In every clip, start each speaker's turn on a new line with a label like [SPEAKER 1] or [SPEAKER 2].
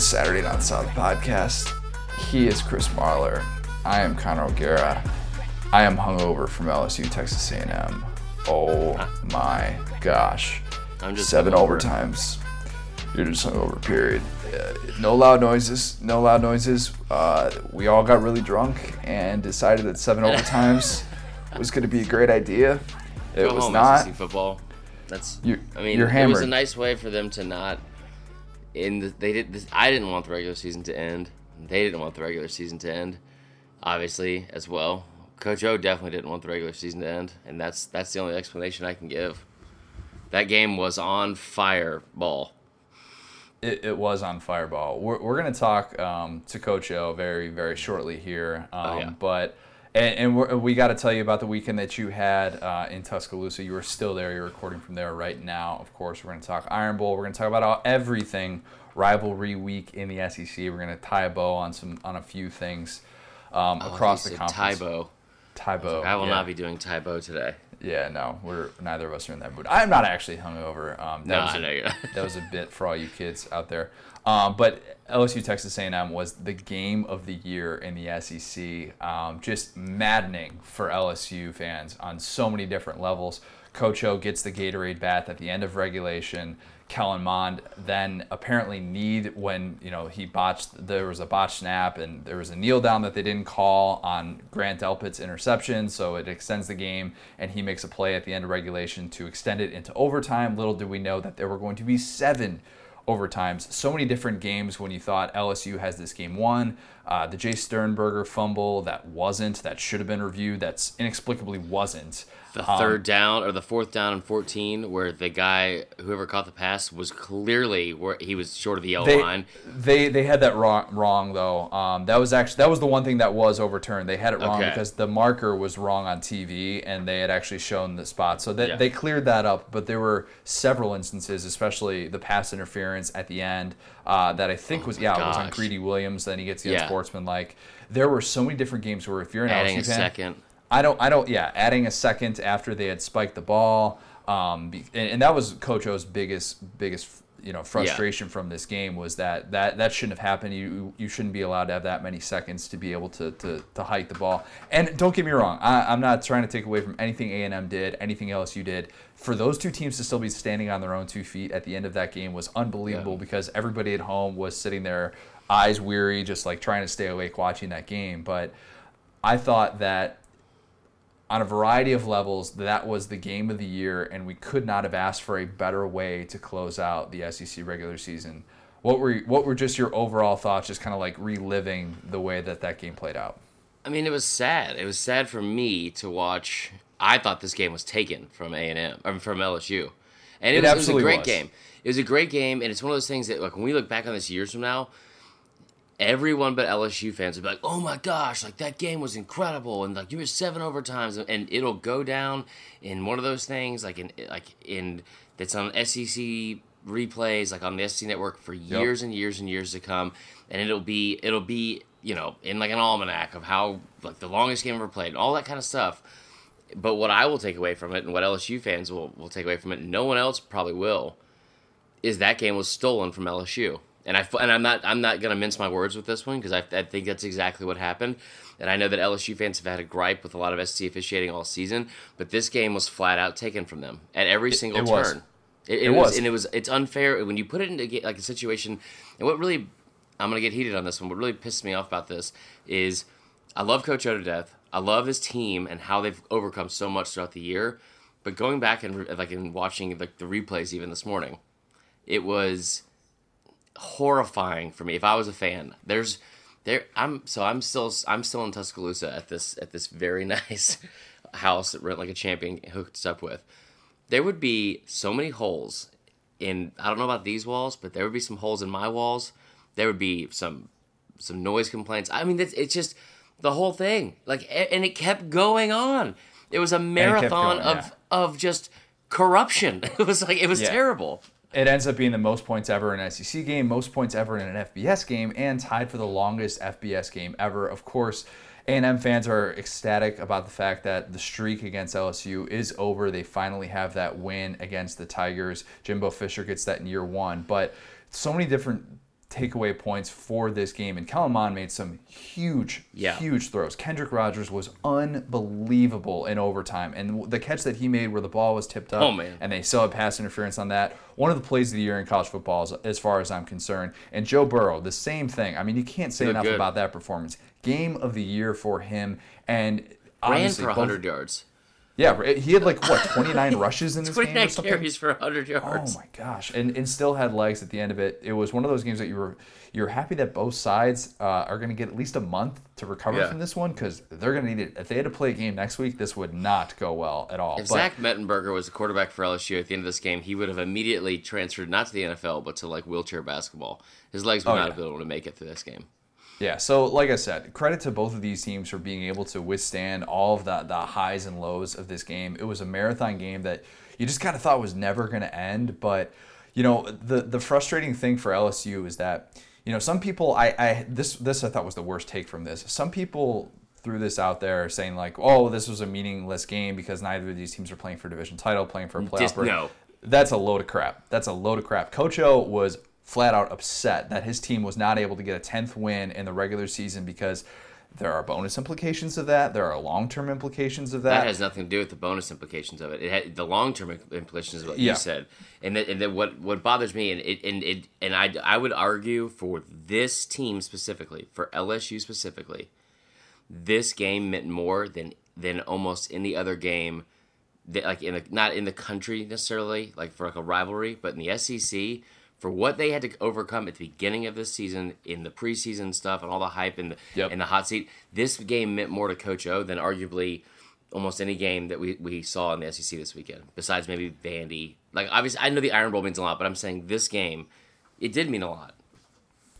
[SPEAKER 1] the Saturday Down South podcast. He is Chris Marler. I am Connor O'Gara. I am hungover from LSU Texas A&M. Oh my gosh!
[SPEAKER 2] I'm just
[SPEAKER 1] seven
[SPEAKER 2] hungover.
[SPEAKER 1] overtimes. You're just hungover. Period. Uh, no loud noises. No loud noises. Uh, we all got really drunk and decided that seven overtimes was going to be a great idea. It
[SPEAKER 2] Go
[SPEAKER 1] was
[SPEAKER 2] home,
[SPEAKER 1] not.
[SPEAKER 2] SEC football. That's.
[SPEAKER 1] You-
[SPEAKER 2] I mean, it was a nice way for them to not. In the, they did. This, I didn't want the regular season to end. They didn't want the regular season to end. Obviously, as well. Coach O definitely didn't want the regular season to end, and that's that's the only explanation I can give. That game was on fireball.
[SPEAKER 1] It, it was on Fireball. We're, we're going to talk um, to Coach O very, very shortly here. Um,
[SPEAKER 2] Oh, yeah.
[SPEAKER 1] But, and, and we got to tell you about the weekend that you had uh, in Tuscaloosa. You were still there. You're recording from there right now. Of course, we're going to talk Iron Bowl. We're going to talk about all, everything rivalry week in the SEC. We're going to tie a bow on some on a few things um, across
[SPEAKER 2] Oh,
[SPEAKER 1] the
[SPEAKER 2] he said
[SPEAKER 1] conference.
[SPEAKER 2] Tybo.
[SPEAKER 1] Tybo.
[SPEAKER 2] I will
[SPEAKER 1] yeah.
[SPEAKER 2] not be doing tie bow today.
[SPEAKER 1] Yeah, no, we're neither of us are in that mood. I'm not actually hungover. Um, that
[SPEAKER 2] No,
[SPEAKER 1] was
[SPEAKER 2] I
[SPEAKER 1] a-
[SPEAKER 2] know you're not.
[SPEAKER 1] that was a bit for all you kids out there. Um, but LSU Texas A&M was the game of the year in the SEC. Um, just maddening for LSU fans on so many different levels. Coach O gets the Gatorade bath at the end of regulation. Kellen Mond then apparently need when you know he botched there was a botched snap and there was a kneel down that they didn't call on Grant Delpit's interception, so it extends the game and he makes a play at the end of regulation to extend it into overtime. Little did we know that there were going to be seven overtimes. So many different games when you thought LSU has this game won. Uh, the Jace Sternberger fumble that wasn't, that should have been reviewed, that's inexplicably wasn't.
[SPEAKER 2] The
[SPEAKER 1] Um,
[SPEAKER 2] third down or the fourth down and 14, where the guy, whoever caught the pass, was clearly where he was short of the yellow
[SPEAKER 1] they,
[SPEAKER 2] line.
[SPEAKER 1] they they had that wrong wrong though. Um, that was actually that was the one thing that was overturned. They had it wrong
[SPEAKER 2] Okay.
[SPEAKER 1] because the marker was wrong on TV and they had actually shown the spot. So that
[SPEAKER 2] Yeah.
[SPEAKER 1] they cleared that up. But there were several instances, especially the pass interference at the end, uh, that I think was yeah it was on. Greedy Williams. Then he gets the
[SPEAKER 2] Yeah.
[SPEAKER 1] unsportsmanlike. There were so many different games where if you're an
[SPEAKER 2] Adding
[SPEAKER 1] LSU
[SPEAKER 2] a
[SPEAKER 1] fan,
[SPEAKER 2] second.
[SPEAKER 1] I don't. I don't. Yeah, adding a second after they had spiked the ball, um, and, and that was Coach O's biggest biggest you know frustration from this game was that that that shouldn't have happened. You you shouldn't be allowed to have that many seconds to be able to to, to hike the ball. And don't get me wrong, I, I'm not trying to take away from anything A and M did, anything else you did. For those two teams to still be standing on their own two feet at the end of that game was unbelievable
[SPEAKER 2] Yeah.
[SPEAKER 1] because everybody at home was sitting there, eyes weary, just like trying to stay awake watching that game. But I thought that on a variety of levels, that was the game of the year, and we could not have asked for a better way to close out the SEC regular season. What were what were just your overall thoughts, just kind of like reliving the way that that game played out?
[SPEAKER 2] I mean, it was sad. It was sad for me to watch. I thought this game was taken from A and M, or from LSU, and it,
[SPEAKER 1] It
[SPEAKER 2] was, it was a great
[SPEAKER 1] was.
[SPEAKER 2] game. It was a great game, and it's one of those things that, like, when we look back on this years from now, everyone but LSU fans will be like, "Oh my gosh, like that game was incredible," and like you were seven overtimes, and it'll go down in one of those things, like in like in that's on SEC replays, like on the SEC network for years and years and years to come, and it'll be it'll be you know in like an almanac of how like the longest game ever played, and all that kind of stuff. But what I will take away from it, and what LSU fans will, will take away from it, no one else probably will, is that game was stolen from LSU. And I and I'm not I'm not gonna mince my words with this one because I, I think that's exactly what happened. And I know that LSU fans have had a gripe with a lot of SC officiating all season, but this game was flat out taken from them at every single
[SPEAKER 1] it was.
[SPEAKER 2] turn. It, it,
[SPEAKER 1] It
[SPEAKER 2] was.
[SPEAKER 1] was.
[SPEAKER 2] and it was it's unfair when you put it into like a situation. And what really I'm gonna get heated on this one. What really pisses me off about this is I love Coach O to death. I love his team and how they've overcome so much throughout the year. But going back and like and watching like the replays even this morning, it was horrifying for me. If I was a fan, there's there I'm so I'm still I'm still in Tuscaloosa at this at this very nice house that Rent Like a Champion hooked us up with. There would be so many holes in I don't know about these walls, but there would be some holes in my walls. There would be some some noise complaints. I mean, it's, it's just the whole thing. Like, and it kept going on. It was a marathon
[SPEAKER 1] going,
[SPEAKER 2] of
[SPEAKER 1] yeah.
[SPEAKER 2] of just corruption. It was like it was
[SPEAKER 1] Yeah.
[SPEAKER 2] terrible.
[SPEAKER 1] It ends up being the most points ever in an SEC game, most points ever in an FBS game, and tied for the longest FBS game ever. Of course, A&M fans are ecstatic about the fact that the streak against LSU is over. They finally have that win against the Tigers. Jimbo Fisher gets that in year one, but so many different takeaway points for this game. And Kellen Mond made some huge,
[SPEAKER 2] Yeah.
[SPEAKER 1] huge throws. Kendrick Rogers was unbelievable in overtime. And the catch that he made where the ball was tipped up
[SPEAKER 2] Oh,
[SPEAKER 1] and they still had pass interference on that. One of the plays of the year in college football, as, as far as I'm concerned. And Joe Burrow, the same thing. I mean, you can't say enough
[SPEAKER 2] good.
[SPEAKER 1] about that performance. Game of the year for him. And
[SPEAKER 2] Ran
[SPEAKER 1] obviously
[SPEAKER 2] for
[SPEAKER 1] both-
[SPEAKER 2] 100 yards.
[SPEAKER 1] Yeah, he had like what 29 rushes in this game or
[SPEAKER 2] 29
[SPEAKER 1] something.
[SPEAKER 2] carries for 100 yards.
[SPEAKER 1] Oh my gosh, and and still had legs at the end of it. It was one of those games that you were you're happy that both sides uh, are going to get at least a month to recover
[SPEAKER 2] Yeah.
[SPEAKER 1] from this one because they're going to need it. If they had to play a game next week, this would not go well at all.
[SPEAKER 2] If
[SPEAKER 1] But-
[SPEAKER 2] Zach Mettenberger was the quarterback for LSU at the end of this game, he would have immediately transferred not to the NFL but to like wheelchair basketball. His legs would
[SPEAKER 1] Oh,
[SPEAKER 2] not
[SPEAKER 1] yeah.
[SPEAKER 2] have been able to make it through this game.
[SPEAKER 1] Yeah, so like I said, credit to both of these teams for being able to withstand all of the, the highs and lows of this game. It was a marathon game that you just kind of thought was never going to end. But, you know, the, the frustrating thing for LSU is that, you know, some people, I, I this, this I thought was the worst take from this. Some people threw this out there saying like, oh, this was a meaningless game because neither of these teams are playing for a division title, playing for a playoff.
[SPEAKER 2] Just- no.
[SPEAKER 1] That's a load of crap. That's a load of crap. Coach O was flat out upset that his team was not able to get a 10th win in the regular season because there are bonus implications of that. There are long term implications of
[SPEAKER 2] That
[SPEAKER 1] that.
[SPEAKER 2] has nothing to do with the bonus implications of it. It had, the long term implications is what
[SPEAKER 1] Yeah.
[SPEAKER 2] you said, and that, and that what what bothers me, and it, and it, and I I would argue for this team specifically, for LSU specifically, this game meant more than than almost any other game, that like in the not in the country necessarily, like for like a rivalry, but in the SEC. For what they had to overcome at the beginning of this season, in the preseason stuff, and all the hype and the
[SPEAKER 1] Yep.
[SPEAKER 2] and the hot seat, this game meant more to Coach O than arguably almost any game that we, we saw in the SEC this weekend, besides maybe Vandy. Like obviously, I know the Iron Bowl means a lot, but I'm saying this game, it did mean a lot.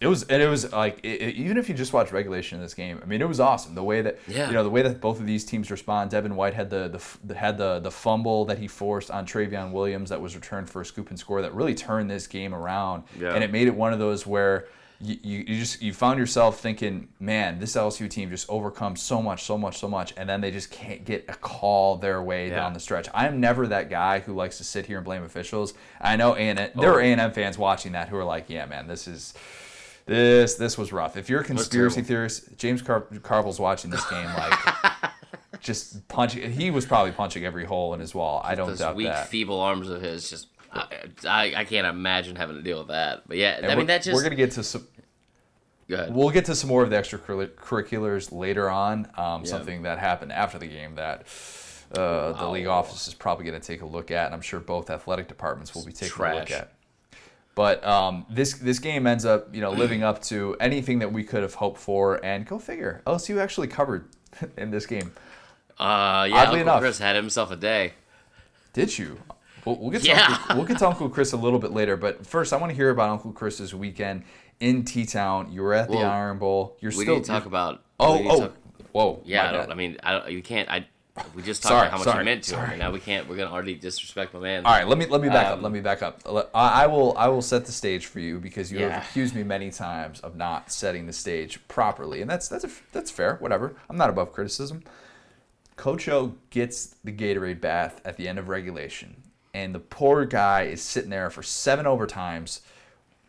[SPEAKER 1] It was, and it was like it, it- even if you just watch regulation in this game, I mean, it was awesome. The way that
[SPEAKER 2] Yeah.
[SPEAKER 1] you know the way that both of these teams respond. Devin White had the, the had the the fumble that he forced on Trayveon Williams that was returned for a scoop and score that really turned this game around,
[SPEAKER 2] Yeah.
[SPEAKER 1] and it made it one of those where. You, you, you just you found yourself thinking, man, this LSU team just overcomes so much, so much, so much, and then they just can't get a call their way
[SPEAKER 2] Yeah.
[SPEAKER 1] down the stretch. I'm never that guy who likes to sit here and blame officials. I know A and there
[SPEAKER 2] Oh.
[SPEAKER 1] are A and M fans watching that who are like, yeah, man, this is this this was rough. If you're a conspiracy theorist, James Car- Carville's watching this game like just punching. He was probably punching every hole in his wall. I don't
[SPEAKER 2] Those
[SPEAKER 1] doubt
[SPEAKER 2] weak,
[SPEAKER 1] that.
[SPEAKER 2] feeble arms of his, just I, I, I can't imagine having to deal with that. But yeah,
[SPEAKER 1] And
[SPEAKER 2] I mean that just
[SPEAKER 1] we're gonna get to some.
[SPEAKER 2] go.
[SPEAKER 1] We'll get to some more of the extracurriculars later on. Um, Something that happened after the game that uh, the league office is probably going to take a look at, and I'm sure both athletic departments will be taking a look at. But um, this this game ends up, you know, living up to anything that we could have hoped for, and go figure, LSU actually covered in this game.
[SPEAKER 2] Uh, yeah,
[SPEAKER 1] Oddly
[SPEAKER 2] Uncle
[SPEAKER 1] enough.
[SPEAKER 2] Chris had himself a day.
[SPEAKER 1] Did you? We'll, we'll get to
[SPEAKER 2] Yeah.
[SPEAKER 1] Uncle, we'll get to Uncle Chris a little bit later, but first I want to hear about Uncle Chris's weekend in T Town. You were at the
[SPEAKER 2] Well,
[SPEAKER 1] Iron Bowl. You're
[SPEAKER 2] We
[SPEAKER 1] still
[SPEAKER 2] need to talk about.
[SPEAKER 1] Oh
[SPEAKER 2] to
[SPEAKER 1] oh
[SPEAKER 2] talk-
[SPEAKER 1] whoa
[SPEAKER 2] yeah. I don't. I mean, I don't, you can't. I we just talked
[SPEAKER 1] Sorry,
[SPEAKER 2] about how much
[SPEAKER 1] sorry,
[SPEAKER 2] you meant to him, and now we can't. We're gonna already disrespect my man.
[SPEAKER 1] All right, let me let me back up.
[SPEAKER 2] Um,
[SPEAKER 1] Let me back up. I, I will I will set the stage for you because you
[SPEAKER 2] Yeah.
[SPEAKER 1] have accused me many times of not setting the stage properly, and that's that's a, that's fair. Whatever. I'm not above criticism. Coach O gets the Gatorade bath at the end of regulation, and the poor guy is sitting there for seven overtimes,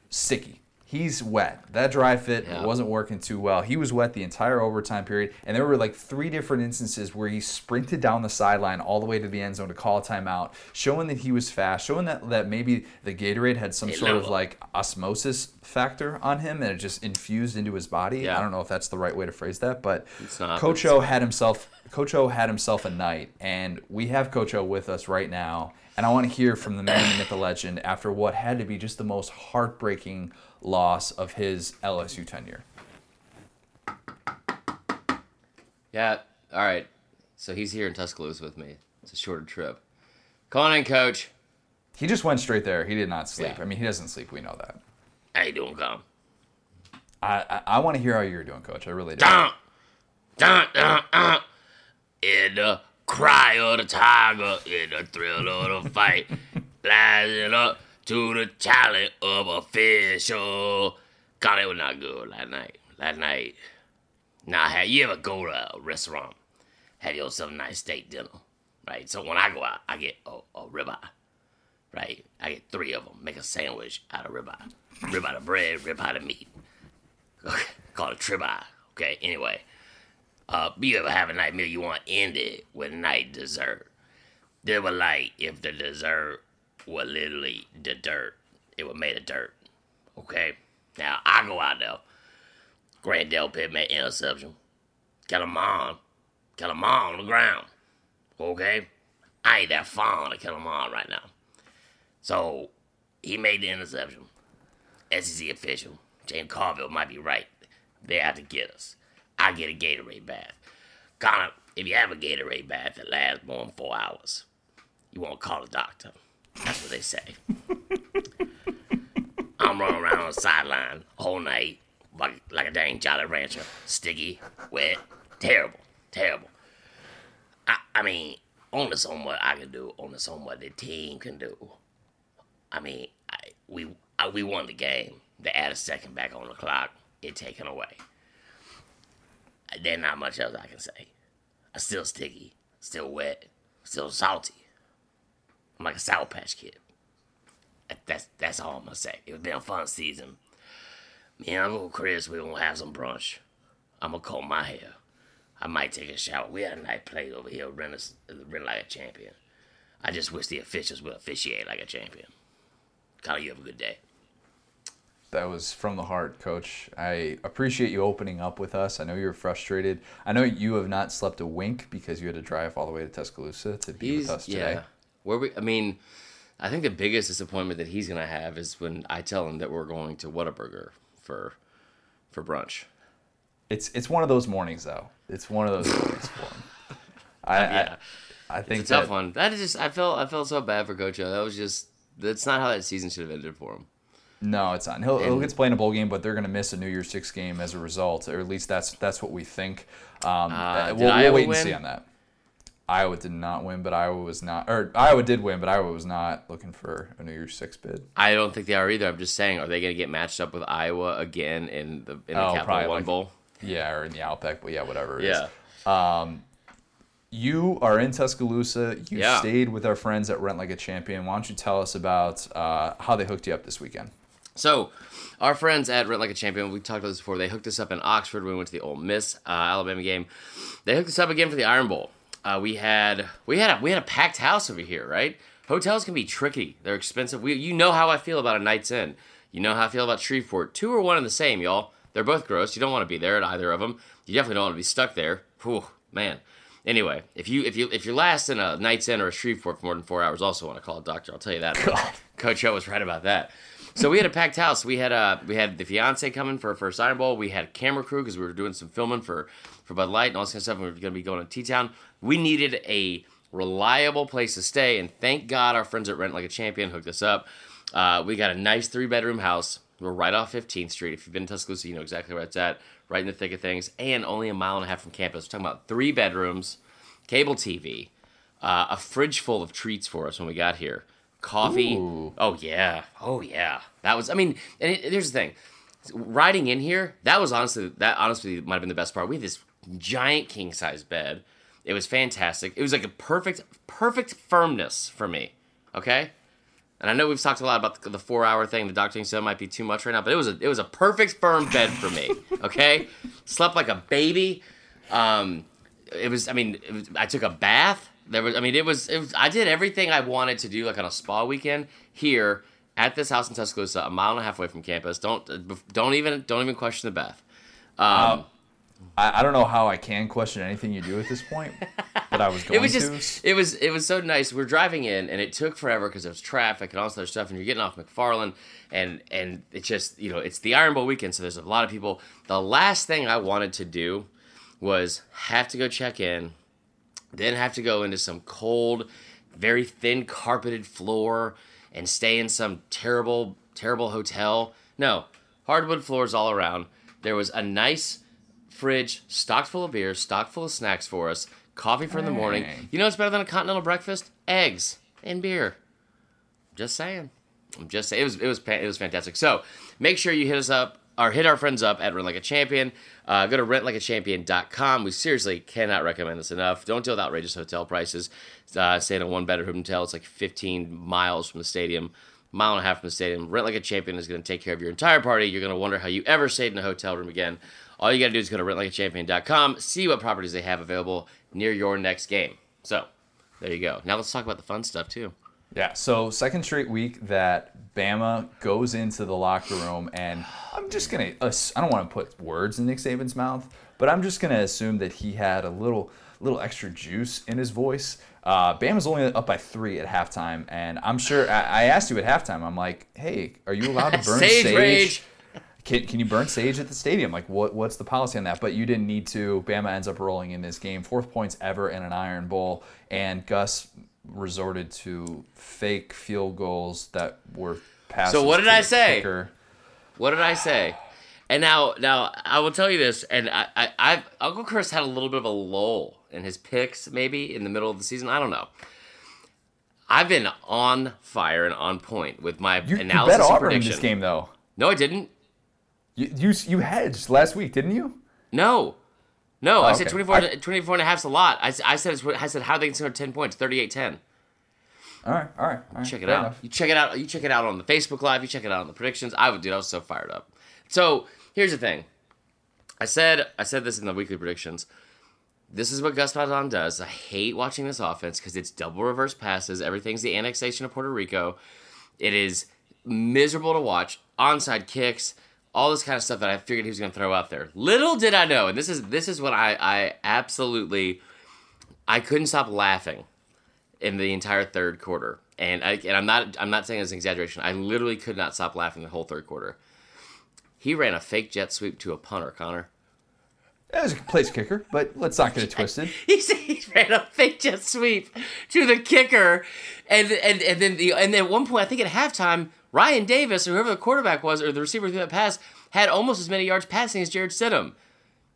[SPEAKER 1] sticky. He's wet. That dry fit
[SPEAKER 2] Yeah.
[SPEAKER 1] wasn't working too well. He was wet the entire overtime period, and there were like three different instances where he sprinted down the sideline all the way to the end zone to call a timeout, showing that he was fast, showing that, that maybe the Gatorade had some
[SPEAKER 2] Hey,
[SPEAKER 1] sort of like osmosis factor on him, and it just infused into his body.
[SPEAKER 2] Yeah.
[SPEAKER 1] I don't know if that's the right way to phrase that, but
[SPEAKER 2] It's not,
[SPEAKER 1] Coach O had himself Coach O had himself a night, and we have Coach O with us right now. And I want to hear from the man, the myth, the legend, after what had to be just the most heartbreaking loss of his LSU tenure.
[SPEAKER 2] Yeah. All right. So he's here in Tuscaloosa with me. It's a shorter trip. Come on in, Coach.
[SPEAKER 1] He just went straight there. He did not sleep.
[SPEAKER 2] Yeah.
[SPEAKER 1] I mean, he doesn't sleep. We know that.
[SPEAKER 2] How you doing, come?
[SPEAKER 1] I I, I want to hear how you're doing, Coach. I really do.
[SPEAKER 2] Dun, dun, dun, dun. In the cry of the tiger, in the thrill of the fight, rising up to the challenge of official. God, it was not good last night. Last night, Now, have you ever go to a restaurant, have yourself a nice steak dinner, right? So when I go out, I get a, a ribeye, right? I get three of them, make a sandwich out of ribeye, rib out of bread, rib out of meat. Call it tribeye, okay? Anyway, uh, you ever have a night meal you want to end it with night dessert? They were like, if the dessert were literally the dirt, it was made of dirt, okay? Now, I go out there Grant Delpit made interception. Got him on. Got on the ground. Okay? I ain't that fond of kill him on right now. So, he made the interception. SEC official, James Carville might be right. They have to get us. I get a Gatorade bath. Connor, if you have a Gatorade bath that lasts more than four hours, you won't call a doctor. That's what they say. I'm running around on the sideline all night like like a dang Jolly Rancher. Sticky, wet, terrible, terrible. I, I mean, only so much I can do, only so much the team can do. I mean, I, we I, we won the game. They add a second back on the clock, it taken away. There's not much else I can say. I'm still sticky, still wet, still salty. I'm like a Sour Patch Kid. That's that's all I'm gonna say. It's been a fun season. Me and Uncle Chris, we gonna have some brunch. I'm gonna comb my hair. I might take a shower. We had a night play over here, run, a, run like a champion. I just wish the officials would officiate like a champion. Connor, you have a good day.
[SPEAKER 1] That was from the heart, Coach. I appreciate you opening up with us. I know you're frustrated. I know you have not slept a wink because you had to drive all the way to Tuscaloosa to be he's, with us today. Yeah.
[SPEAKER 2] Where we, I mean, I think the biggest disappointment that he's gonna have is when I tell him that we're going to Whataburger for for brunch.
[SPEAKER 1] It's it's one of those mornings though. It's one of those mornings for him. I, yeah. I, I think
[SPEAKER 2] it's a tough one. That is just I felt I felt so bad for Coach O. That was just that's not how that season should have ended for him.
[SPEAKER 1] No, it's not. He'll, and, he'll get to play in a bowl game, but they're going to miss a New Year's Six game as a result, or at least that's that's what we think. Um, uh, we'll, we'll wait and see on that. Iowa did not win, but Iowa was not, or Iowa did win, but Iowa was not looking for a New Year's Six bid.
[SPEAKER 2] I don't think they are either. I'm just saying, are they going to get matched up with Iowa again in the in the oh, Capital One like, Bowl?
[SPEAKER 1] Yeah, or in the Outback, but yeah, whatever. yeah. Is. Um, you are in Tuscaloosa. You yeah. stayed with our friends at Rent Like a Champion. Why don't you tell us about uh, how they hooked you up this weekend?
[SPEAKER 2] So, our friends at Rent Like a Champion, we talked about this before. They hooked us up in Oxford. When we went to the Ole Miss uh, Alabama game. They hooked us up again for the Iron Bowl. Uh, we had we had a, we had a packed house over here, right? Hotels can be tricky. They're expensive. We, you know how I feel about a Knights Inn. You know how I feel about Shreveport. Two or one and the same, y'all. They're both gross. You don't want to be there at either of them. You definitely don't want to be stuck there. Whew, man. Anyway, if you if you if you're last in a Knights Inn or a Shreveport for more than four hours, also want to call a doctor. I'll tell you that. God. Coach O was right about that. So we had a packed house. We had uh we had the fiance coming for for Iron Bowl. We had camera crew because we were doing some filming for for Bud Light and all this kind of stuff. We were going to be going to T Town. We needed a reliable place to stay, and thank God our friends at Rent Like a Champion hooked us up. Uh, we got a nice three bedroom house. We're right off 15th Street. If you've been to Tuscaloosa, you know exactly where it's at. Right in the thick of things, and only a mile and a half from campus. We're talking about three bedrooms, cable TV, uh, a fridge full of treats for us when we got here. Coffee. Ooh. Oh yeah. Oh yeah. That was. I mean, and it, here's the thing. Riding in here, that was honestly that honestly might have been the best part. We had this giant king size bed it was fantastic. It was like a perfect, perfect firmness for me. Okay, and I know we've talked a lot about the, the four hour thing. The doctor said might be too much right now, but it was a it was a perfect firm bed for me. Okay, slept like a baby. Um, it was. I mean, was, I took a bath. There was. I mean, it was, it was. I did everything I wanted to do, like on a spa weekend here at this house in Tuscaloosa, a mile and a half away from campus. Don't don't even don't even question the bath. Um, um
[SPEAKER 1] I, I, don't know how I can question anything you do at this point, but I was going
[SPEAKER 2] it was
[SPEAKER 1] just,
[SPEAKER 2] to. It was it was so nice. We're driving in, and it took forever because there was traffic and all this other stuff. And you're getting off McFarland, and and it's just you know it's the Iron Bowl weekend, so there's a lot of people. The last thing I wanted to do was have to go check in, then have to go into some cold, very thin carpeted floor and stay in some terrible terrible hotel. No, hardwood floors all around. There was a nice fridge stocked full of beer, stocked full of snacks for us, coffee for in the morning. You know what's better than a continental breakfast? Eggs and beer. Just saying. I'm just saying. It was it was it was fantastic. So make sure you hit us up or hit our friends up at Rent Like a Champion. Uh, go to rentlikeachampion.com. We seriously cannot recommend this enough. Don't deal with outrageous hotel prices. Uh, stay in a one bedroom hotel. It's like 15 miles from the stadium, mile and a half from the stadium. Rent Like a Champion is going to take care of your entire party. You're going to wonder how you ever stayed in a hotel room again. All you got to do is go to rentlikeachampion.com, see what properties they have available near your next game. So, there you go. Now let's talk about the fun stuff too.
[SPEAKER 1] Yeah, so second straight week that Bama goes into the locker room, and I'm just gonna, I don't want to put words in Nick Saban's mouth, but I'm just gonna assume that he had a little, little extra juice in his voice. Uh, Bama's only up by three at halftime, and I'm sure I, I asked you at halftime. I'm like, hey, are you allowed to burn
[SPEAKER 2] Sage
[SPEAKER 1] sage? Can, can you burn sage at the stadium? Like, what what's the policy on that? But you didn't need to. Bama ends up rolling in this game, fourth points ever in an Iron Bowl, and Gus resorted to fake field goals that were passes.
[SPEAKER 2] So what did I say?
[SPEAKER 1] kicker.
[SPEAKER 2] What did I say? And now, now I will tell you this, and I, I, I've Uncle Chris had a little bit of a lull in his picks, maybe in the middle of the season. I don't know. I've been on fire and on point with my
[SPEAKER 1] You, you
[SPEAKER 2] analysis
[SPEAKER 1] bet
[SPEAKER 2] and
[SPEAKER 1] Auburn in this game, though.
[SPEAKER 2] No, I didn't.
[SPEAKER 1] You, you you hedged last week, didn't you?
[SPEAKER 2] No. No, I oh, said
[SPEAKER 1] okay.
[SPEAKER 2] 24,
[SPEAKER 1] I-
[SPEAKER 2] 24 and a half's a lot. I, I said I said how they can score 10 points, 38-10.
[SPEAKER 1] All right, all right. All right
[SPEAKER 2] Check it out.
[SPEAKER 1] enough.
[SPEAKER 2] You check it out. You check it out on the Facebook Live. You check it out on the predictions. I would, dude. I was so fired up. So here's the thing. I said I said this in the weekly predictions. This is what Gus Malzahn does. I hate watching this offense because it's double reverse passes. Everything's the annexation of Puerto Rico. It is miserable to watch. Onside kicks, all this kind of stuff that I figured he was going to throw out there. Little did I know, and this is this is what I I absolutely I couldn't stop laughing in the entire third quarter. And I and I'm not I'm not saying it's an exaggeration. I literally could not stop laughing the whole third quarter. He ran a fake jet sweep to a punter, Connor.
[SPEAKER 1] That was a place kicker, but let's not get it twisted.
[SPEAKER 2] He said he ran a fake jet sweep to the kicker, and and and then the and then at one point I think at halftime Ryan Davis or whoever the quarterback was or the receiver who that pass had almost as many yards passing as Jarrett Stidham.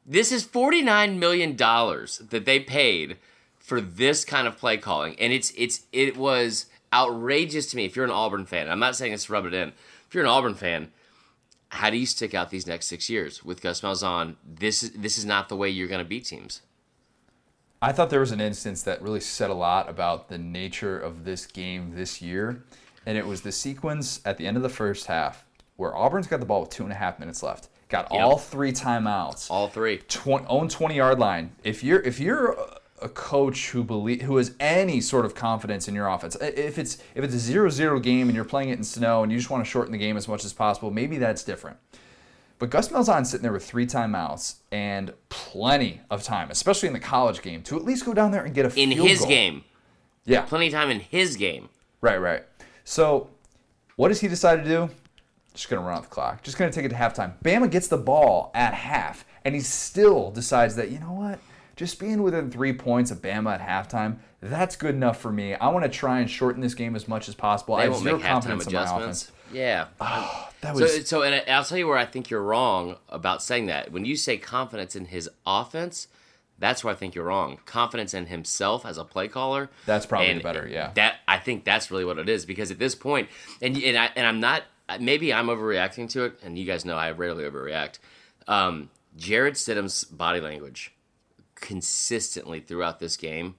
[SPEAKER 2] This is forty nine million dollars that they paid for this kind of play calling, and it's it's it was outrageous to me. If you're an Auburn fan, I'm not saying it's to rub it in. If you're an Auburn fan, how do you stick out these next six years with Gus Malzahn? This is this is not the way you're going to beat teams.
[SPEAKER 1] I thought there was an instance that really said a lot about the nature of this game this year, and it was the sequence at the end of the first half where Auburn's got the ball with two and a half minutes left, got
[SPEAKER 2] Yep.
[SPEAKER 1] all three timeouts,
[SPEAKER 2] All three.
[SPEAKER 1] 20, own twenty yard line. If you're if you're a- coach who believe who has any sort of confidence in your offense, if it's if it's a 0-0 game and you're playing it in snow and you just want to shorten the game as much as possible, maybe that's different. But Gus Malzahn's sitting there with three timeouts and plenty of time, especially in the college game, to at least go down there and get a
[SPEAKER 2] in his
[SPEAKER 1] goal.
[SPEAKER 2] game.
[SPEAKER 1] Yeah,
[SPEAKER 2] Plenty of time in his game.
[SPEAKER 1] right, right. So, what does he decide to do? Just gonna run out the clock. Just gonna take it to halftime. Bama gets the ball at half, and he still decides that you know what? Just being within three points of Bama at halftime, that's good enough for me. I want to try and shorten this game as much as possible. I
[SPEAKER 2] They
[SPEAKER 1] have
[SPEAKER 2] won't
[SPEAKER 1] zero confidence in my
[SPEAKER 2] adjustments.
[SPEAKER 1] offense.
[SPEAKER 2] Yeah.
[SPEAKER 1] That
[SPEAKER 2] So,
[SPEAKER 1] was
[SPEAKER 2] so, and I'll tell you where I think you're wrong about saying that. When you say confidence in his offense, that's where I think you're wrong. Confidence in himself as a play caller.
[SPEAKER 1] That's probably better, yeah.
[SPEAKER 2] That I think that's really what it is because at this point, and and I and I'm not. Maybe I'm overreacting to it, and you guys know I rarely overreact. Um, Jarrett Stidham's body language consistently throughout this game.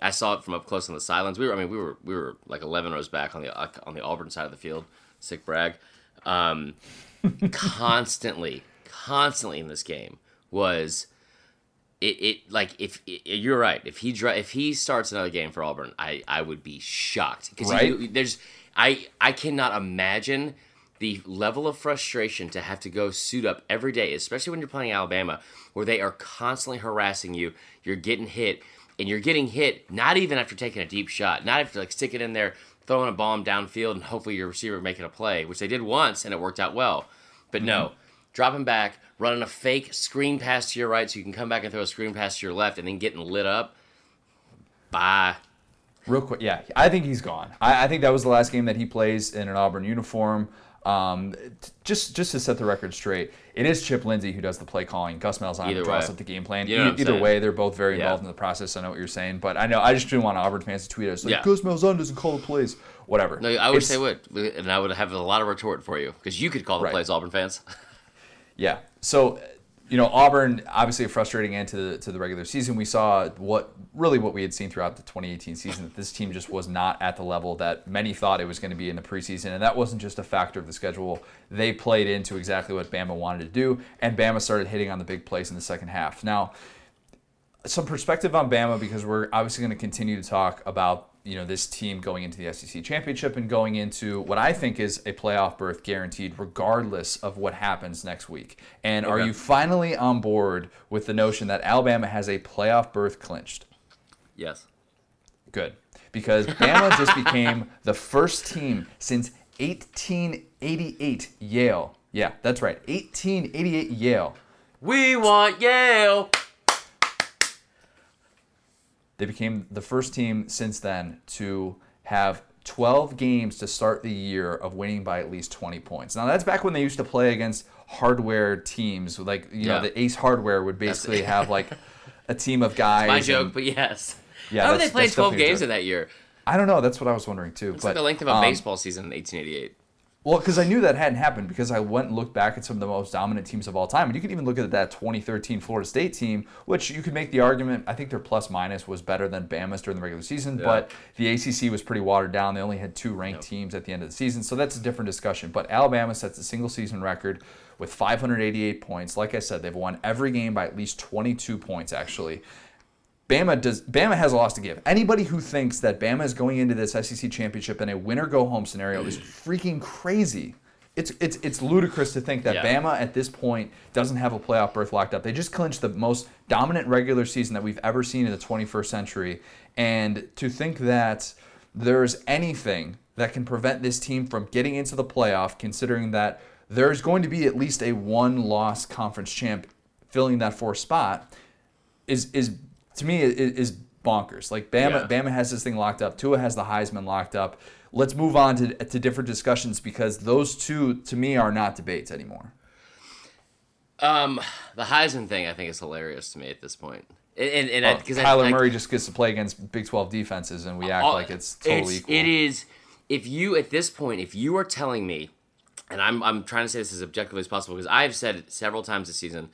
[SPEAKER 2] I saw it from up close on the sidelines. We were, I mean, we were, we were like 11 rows back on the on the Auburn side of the field. Sick brag. Um, constantly, constantly in this game was it, it like if it, you're right. If he dri- if he starts another game for Auburn I I would be shocked. Because
[SPEAKER 1] Right.
[SPEAKER 2] there's I I cannot imagine the level of frustration to have to go suit up every day especially when you're playing Alabama where they are constantly harassing you. You're getting hit and you're getting hit not even after taking a deep shot not after like sticking in there throwing a bomb downfield and hopefully your receiver making a play which they did once and it worked out well. But mm-hmm. no dropping back, running a fake screen pass to your right so you can come back and throw a screen pass to your left, and then getting lit up. Bye.
[SPEAKER 1] Real quick, yeah, I think he's gone. I, I think that was the last game that he plays in an Auburn uniform. Um, t- just just to set the record straight, it is Chip Lindsey who does the play calling. Gus Malzahn draws up the game plan.
[SPEAKER 2] You know
[SPEAKER 1] E- either way, they're both very
[SPEAKER 2] Yeah.
[SPEAKER 1] involved in the process. I know what you're saying, but I know I just didn't want Auburn fans to tweet us like
[SPEAKER 2] Yeah.
[SPEAKER 1] Gus Malzahn doesn't call the plays. Whatever.
[SPEAKER 2] No, I wish
[SPEAKER 1] It's-
[SPEAKER 2] they would, and I would have a lot of retort for you because you could call the
[SPEAKER 1] Right.
[SPEAKER 2] plays, Auburn fans.
[SPEAKER 1] Yeah. So, you know, Auburn obviously a frustrating end to the to the regular season. We saw what really what we had seen throughout the 2018 season that this team just was not at the level that many thought it was going to be in the preseason, and that wasn't just a factor of the schedule. They played into exactly what Bama wanted to do, and Bama started hitting on the big plays in the second half. Now, some perspective on Bama because we're obviously going to continue to talk about you know this team going into the SEC championship and going into what I think is a playoff berth guaranteed, regardless of what happens next week. And okay. are you finally on board with the notion that Alabama has a playoff berth clinched?
[SPEAKER 2] Yes.
[SPEAKER 1] Good, because Bama just became the first team since 1888 Yale. Yeah, that's right, 1888 Yale.
[SPEAKER 2] We want Yale.
[SPEAKER 1] They became the first team since then to have 12 games to start the year of winning by at least 20 points. Now that's back when they used to play against hardware teams. Like you yeah. know, the Ace Hardware would basically have like a team of guys.
[SPEAKER 2] My joke, and, but yes. Yeah, how did they play 12 games in that year?
[SPEAKER 1] I don't know. That's what I was wondering too.
[SPEAKER 2] It's
[SPEAKER 1] but,
[SPEAKER 2] like the length of a um, baseball season in 1888.
[SPEAKER 1] Well, because I knew that hadn't happened because I went and looked back at some of the most dominant teams of all time. And you can even look at that 2013 Florida State team, which you could make the argument, I think their plus minus was better than Bama's during the regular season, yeah. but the ACC was pretty watered down. They only had two ranked teams at the end of the season. So that's a different discussion. But Alabama sets a single season record with 588 points. Like I said, they've won every game by at least 22 points, actually. Bama does Bama has a loss to give. Anybody who thinks that Bama is going into this SEC championship in a winner go home scenario is freaking crazy. It's it's it's ludicrous to think that yeah. Bama at this point doesn't have a playoff berth locked up. They just clinched the most dominant regular season that we've ever seen in the 21st century, and to think that there's anything that can prevent this team from getting into the playoff, considering that there's going to be at least a one-loss conference champ filling that fourth spot, is is to me is, bonkers. Like Bama, yeah. Bama has this thing locked up. Tua has the Heisman locked up. Let's move on to, to different discussions because those two, to me, are not debates anymore.
[SPEAKER 2] Um, the Heisman thing, I think, is hilarious to me at this point. And, and
[SPEAKER 1] because oh, Kyler I, Murray just gets to play against Big Twelve defenses, and we act all, like it's totally
[SPEAKER 2] it's, equal. It is. If you at this point, if you are telling me, and I'm I'm trying to say this as objectively as possible because I've said it several times this season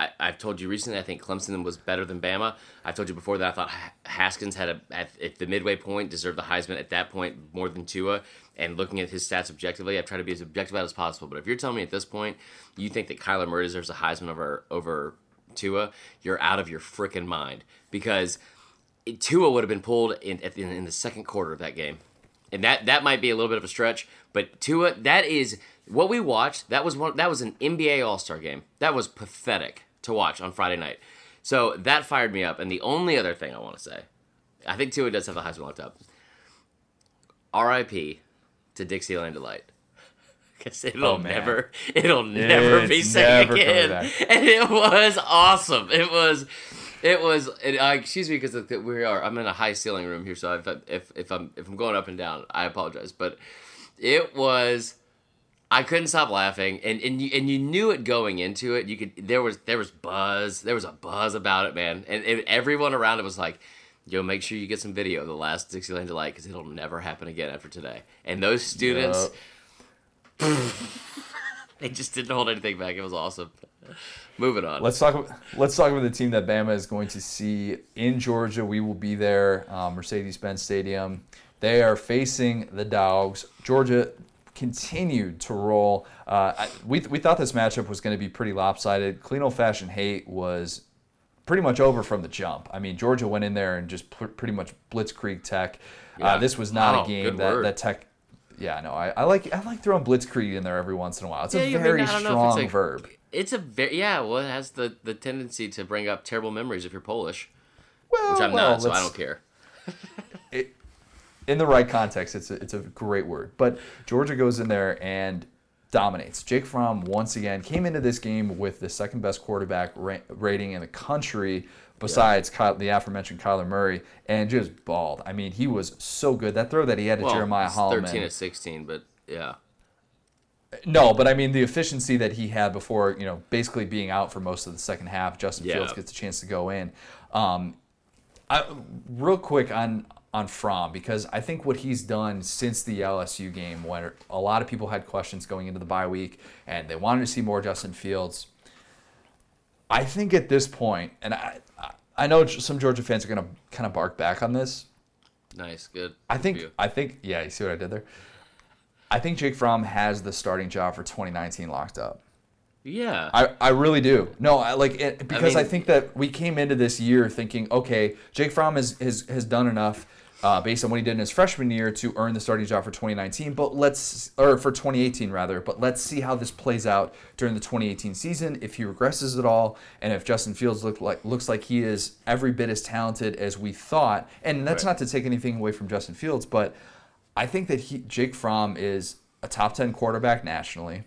[SPEAKER 2] I, have told you recently. I think Clemson was better than Bama. I've told you before that I thought Haskins had a at, at, the midway point deserved the Heisman at that point more than Tua. And looking at his stats objectively, I've tried to be as objective as possible. But if you're telling me at this point you think that Kyler Murray deserves a Heisman over over Tua, you're out of your freaking mind because it, Tua would have been pulled in, in in the second quarter of that game, and that that might be a little bit of a stretch. But Tua, that is what we watched. That was one. That was an NBA All Star game. That was pathetic to watch on Friday night. So that fired me up. And the only other thing I want to say, I think Tua does have the Heisman locked up. R.I.P. to Dixieland Delight. Because it'll oh, never, it'll never it's be said again. And it was awesome. It was, it was. It, uh, excuse me, because we are. I'm in a high ceiling room here, so if if if I'm if I'm going up and down, I apologize. But it was I couldn't stop laughing, and and you and you knew it going into it. You could there was there was buzz, there was a buzz about it, man, and, and everyone around it was like, "Yo, make sure you get some video of the last Dixieland Delight because it'll never happen again after today." And those students, yep. they just didn't hold anything back. It was awesome. Moving on.
[SPEAKER 1] Let's talk. Let's talk about the team that Bama is going to see in Georgia. We will be there, um, Mercedes-Benz Stadium. They are facing the Dogs. Georgia continued to roll. Uh, we, we thought this matchup was going to be pretty lopsided. Clean old fashioned hate was pretty much over from the jump. I mean, Georgia went in there and just pr- pretty much blitzkrieg Tech. Uh, yeah. Uh, this was not wow, a game that, that Tech. Yeah, no, I, I like I like throwing blitzkrieg in there every once in a while. It's yeah, a very mean, strong it's a, verb.
[SPEAKER 2] It's a very yeah. Well, it has the the tendency to bring up terrible memories if you're Polish,
[SPEAKER 1] well,
[SPEAKER 2] which I'm
[SPEAKER 1] well,
[SPEAKER 2] not, so I don't care.
[SPEAKER 1] in the right context, it's a, it's a great word. But Georgia goes in there and dominates. Jake Fromm once again came into this game with the second best quarterback ra- rating in the country, besides yeah. Kyle, the aforementioned Kyler Murray, and just balled. I mean, he was so good. That throw that he had to
[SPEAKER 2] well,
[SPEAKER 1] Jeremiah Holloman.
[SPEAKER 2] Thirteen to sixteen, but yeah.
[SPEAKER 1] No, but I mean the efficiency that he had before, you know, basically being out for most of the second half. Justin yeah. Fields gets a chance to go in. Um, I, real quick on on Fromm because I think what he's done since the LSU game, when a lot of people had questions going into the bye week and they wanted to see more Justin Fields. I think at this point, and I, I know some Georgia fans are going to kind of bark back on this.
[SPEAKER 2] Nice, good.
[SPEAKER 1] I think, I think, yeah. You see what I did there? I think Jake Fromm has the starting job for 2019 locked up.
[SPEAKER 2] Yeah.
[SPEAKER 1] I, I really do. No, I like it because I,
[SPEAKER 2] mean-
[SPEAKER 1] think that we came into this year thinking, okay, Jake Fromm has has, has done enough uh, based on what he did in his freshman year to earn the starting job for 2019. But let's or for 2018 rather. But let's see how this plays out during the 2018 season. If he regresses at all, and if Justin Fields look like looks like he is every bit as talented as we thought, and that's
[SPEAKER 2] Right.
[SPEAKER 1] not to take anything away from Justin Fields, but I think that he Jake Fromm is a top 10 quarterback nationally.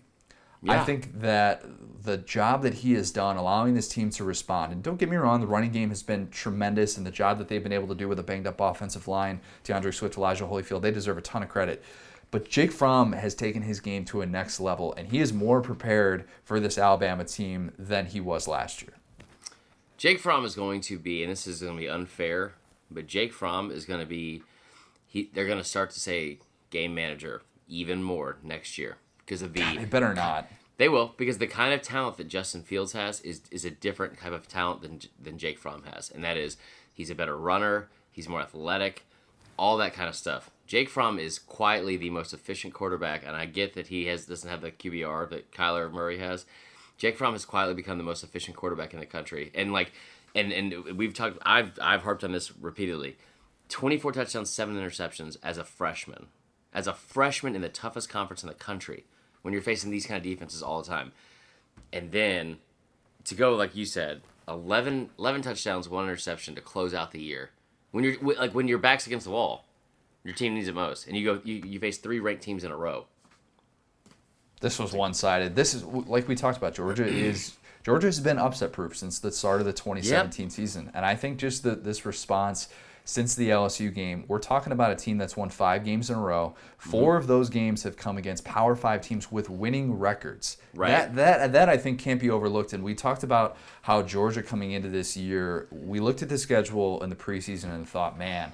[SPEAKER 1] I think that the job that he has done, allowing this team to respond, and don't get me wrong, the running game has been tremendous, and the job that they've been able to do with a banged up offensive line, D'Andre Swift, Elijah Holyfield, they deserve a ton of credit. But Jake Fromm has taken his game to a next level, and he is more prepared for this Alabama team than he was last year.
[SPEAKER 2] Jake Fromm is going to be, and this is going to be unfair, but Jake Fromm is going to be, he they're going to start to say game manager even more next year because of the
[SPEAKER 1] They better not.
[SPEAKER 2] They will because the kind of talent that Justin Fields has is is a different type of talent than than Jake Fromm has, and that is he's a better runner, he's more athletic, all that kind of stuff. Jake Fromm is quietly the most efficient quarterback, and I get that he has doesn't have the QBR that Kyler Murray has. Jake Fromm has quietly become the most efficient quarterback in the country, and like, and and we've talked. I've I've harped on this repeatedly. Twenty four touchdowns, seven interceptions as a freshman, as a freshman in the toughest conference in the country when you're facing these kind of defenses all the time. And then to go, like you said, 11, 11 touchdowns, one interception to close out the year. When you're like when your back's against the wall, your team needs it most, and you go you, you face three ranked teams in a row.
[SPEAKER 1] This was one sided. This is like we talked about. Georgia is Georgia has been upset proof since the start of the 2017 season, and I think just the, this response since the LSU game, we're talking about a team that's won five games in a row. Mhm. 4 of those games have come against Power Five teams with winning records.
[SPEAKER 2] Right.
[SPEAKER 1] That that that I think can't be overlooked. And we talked about how Georgia coming into this year, we looked at the schedule in the preseason and thought, man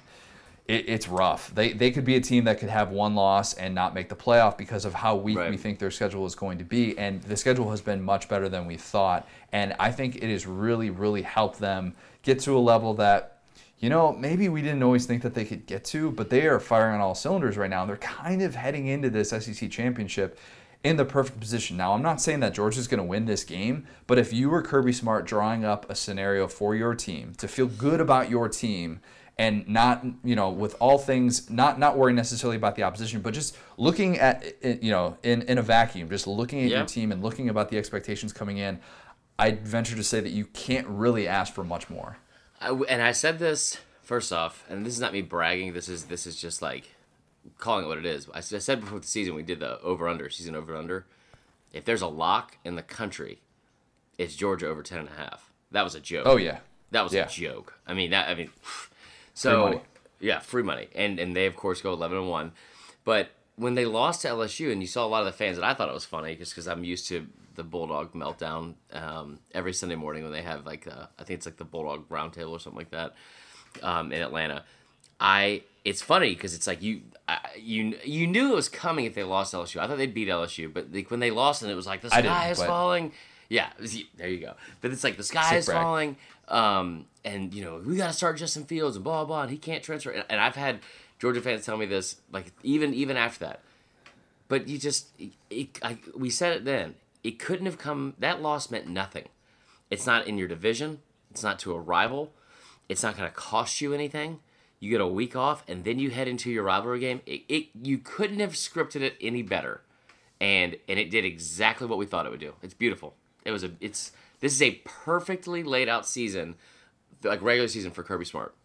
[SPEAKER 1] it, it's rough. They they could be a team that could have one loss and not make the playoff because of how weak
[SPEAKER 2] Right.
[SPEAKER 1] we think their schedule is going to be. And the schedule has been much better than we thought. And I think it has really really helped them get to a level that. You know, maybe we didn't always think that they could get to, but they are firing on all cylinders right now. They're kind of heading into this SEC championship in the perfect position. Now, I'm not saying that Georgia's going to win this game, but if you were Kirby Smart drawing up a scenario for your team to feel good about your team and not, you know, with all things, not not worrying necessarily about the opposition, but just looking at, you know, in, in a vacuum, just looking at
[SPEAKER 2] Yeah.
[SPEAKER 1] your team and looking about the expectations coming in, I'd venture to say that you can't really ask for much more.
[SPEAKER 2] I and I said this first off, and this is not me bragging. This is this is just like calling it what it is. I said before the season we did the over under season over under. If there's a lock in the country, it's Georgia over ten and a half. That was a joke.
[SPEAKER 1] Oh yeah.
[SPEAKER 2] That was
[SPEAKER 1] Yeah.
[SPEAKER 2] a joke. I mean that. I mean, so
[SPEAKER 1] money.
[SPEAKER 2] yeah, free money, and and they of course go eleven and one, but when they lost to LSU, and you saw a lot of the fans, and I thought it was funny just because I'm used to the Bulldog meltdown um, every Sunday morning when they have like uh, I think it's like the Bulldog Roundtable or something like that um, in Atlanta. I it's funny because it's like you I, you you knew it was coming if they lost LSU. I thought they'd beat LSU, but like when they lost and it was like the sky is falling. Yeah, there you go. But it's like the sky is
[SPEAKER 1] brag.
[SPEAKER 2] falling, um, and you know we got to start Justin Fields and blah blah, blah and he can't transfer. And, and I've had Georgia fans tell me this, like even even after that. But you just, it, it, I, we said it then. It couldn't have come. That loss meant nothing. It's not in your division. It's not to a rival. It's not going to cost you anything. You get a week off, and then you head into your rivalry game. It, it you couldn't have scripted it any better, and and it did exactly what we thought it would do. It's beautiful. It was a. It's this is a perfectly laid out season, like regular season for Kirby Smart.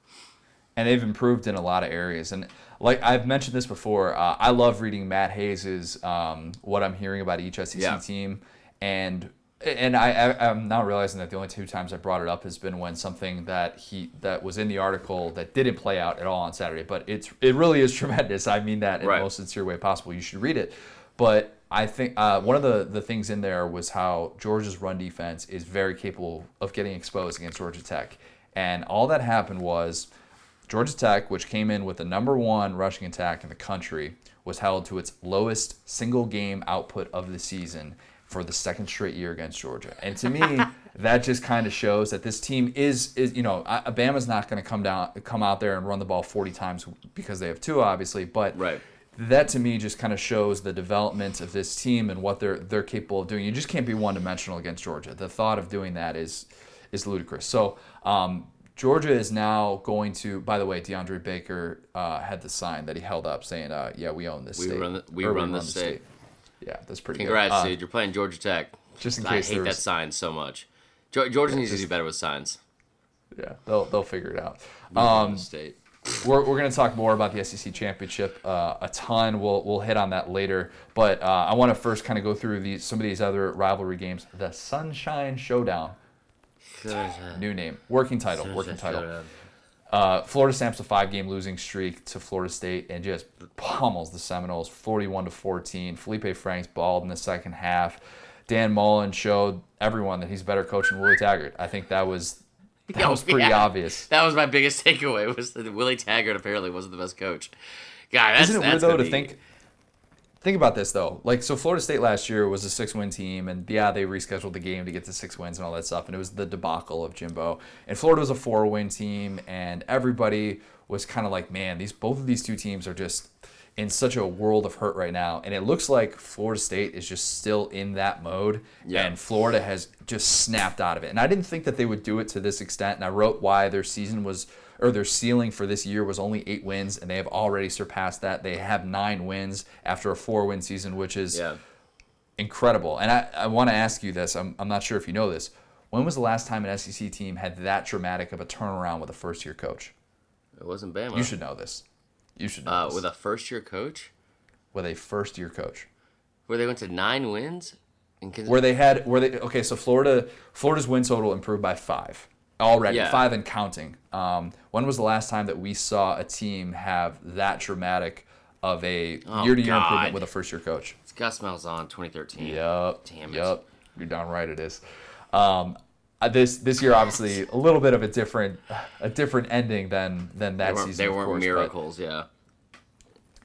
[SPEAKER 1] And they've improved in a lot of areas. And like I've mentioned this before, uh, I love reading Matt Hayes's um, what I'm hearing about each SEC
[SPEAKER 2] Yeah.
[SPEAKER 1] team, and and I, I I'm now realizing that the only two times I brought it up has been when something that he that was in the article that didn't play out at all on Saturday. But it's it really is tremendous. I mean that in
[SPEAKER 2] Right.
[SPEAKER 1] the most sincere way possible. You should read it. But I think uh, one of the, the things in there was how Georgia's run defense is very capable of getting exposed against Georgia Tech. And all that happened was Georgia Tech, which came in with the number one rushing attack in the country, was held to its lowest single game output of the season for the second straight year against Georgia. And to me, that just kind of shows that this team is is you know Alabama's not going to come down come out there and run the ball 40 times because they have two obviously, but
[SPEAKER 2] Right.
[SPEAKER 1] that to me just kind of shows the development of this team and what they're they're capable of doing. You just can't be one dimensional against Georgia. The thought of doing that is is ludicrous. So um, Georgia is now going to. By the way, DeAndre Baker uh, had the sign that he held up saying, uh, "Yeah, we own this
[SPEAKER 2] We
[SPEAKER 1] state.
[SPEAKER 2] run the- we
[SPEAKER 1] Or
[SPEAKER 2] run the state."
[SPEAKER 1] Yeah, that's pretty
[SPEAKER 2] Congrats,
[SPEAKER 1] good. Uh,
[SPEAKER 2] dude. You're playing Georgia Tech.
[SPEAKER 1] just in case
[SPEAKER 2] I
[SPEAKER 1] hate
[SPEAKER 2] that sign so much. Geor- Georgia needs to do better with signs.
[SPEAKER 1] Yeah, they'll they'll figure it out.
[SPEAKER 2] Um,
[SPEAKER 1] Um,
[SPEAKER 2] state.
[SPEAKER 1] we're, we're going to talk more about the SEC championship uh, a ton. We'll we'll hit on that later, but uh, I want to first kind of go through these some of these other rivalry games. The Sunshine Showdown, new name, working title, working title. Uh, Florida stamps a five-game losing streak to Florida State and just pummels the Seminoles, 41 to 14. Felipe Franks balled in the second half. Dan Mullen showed everyone that he's a better coach than Willie Taggart. I think that was that
[SPEAKER 2] Oh,
[SPEAKER 1] was pretty
[SPEAKER 2] yeah.
[SPEAKER 1] obvious.
[SPEAKER 2] That was my biggest takeaway was that Willie Taggart apparently wasn't the best coach. God, that's,
[SPEAKER 1] Isn't it weird though to
[SPEAKER 2] be-
[SPEAKER 1] think? Think about this though. Like so, Florida State last year was a six-win team, and yeah, they rescheduled the game to get to six wins and all that stuff, and it was the debacle of Jimbo. And Florida was a four-win team, and everybody was kind of like, man, these both of these two teams are just in such a world of hurt right now, and it looks like Florida State is just still in that mode,
[SPEAKER 2] Yeah.
[SPEAKER 1] and Florida has just snapped out of it. And I didn't think that they would do it to this extent, and I wrote why their season was or their ceiling for this year was only eight wins, and they have already surpassed that. They have nine wins after a four-win season, which is
[SPEAKER 2] Yeah.
[SPEAKER 1] incredible. And I, I want to ask you this. I'm, I'm not sure if you know this. When was the last time an SEC team had that dramatic of a turnaround with a first-year coach?
[SPEAKER 2] It wasn't Bama.
[SPEAKER 1] You should know this. You should know
[SPEAKER 2] uh,
[SPEAKER 1] this.
[SPEAKER 2] with a first year coach
[SPEAKER 1] with a first-year coach.
[SPEAKER 2] where they went to nine wins.
[SPEAKER 1] Where they had where they okay so florida florida's win total improved by five already
[SPEAKER 2] Yeah.
[SPEAKER 1] five and counting um, when was the last time that we saw a team have that dramatic of a
[SPEAKER 2] Oh,
[SPEAKER 1] year-to-year
[SPEAKER 2] God.
[SPEAKER 1] improvement with a first-year coach
[SPEAKER 2] it's Gus Malzahn, 2013.
[SPEAKER 1] yep
[SPEAKER 2] Damn it.
[SPEAKER 1] yep you're darn right it is um, uh, this this year obviously a little bit of a different a different ending than than that
[SPEAKER 2] They
[SPEAKER 1] season
[SPEAKER 2] they
[SPEAKER 1] of
[SPEAKER 2] weren't
[SPEAKER 1] course, but-
[SPEAKER 2] miracles, yeah.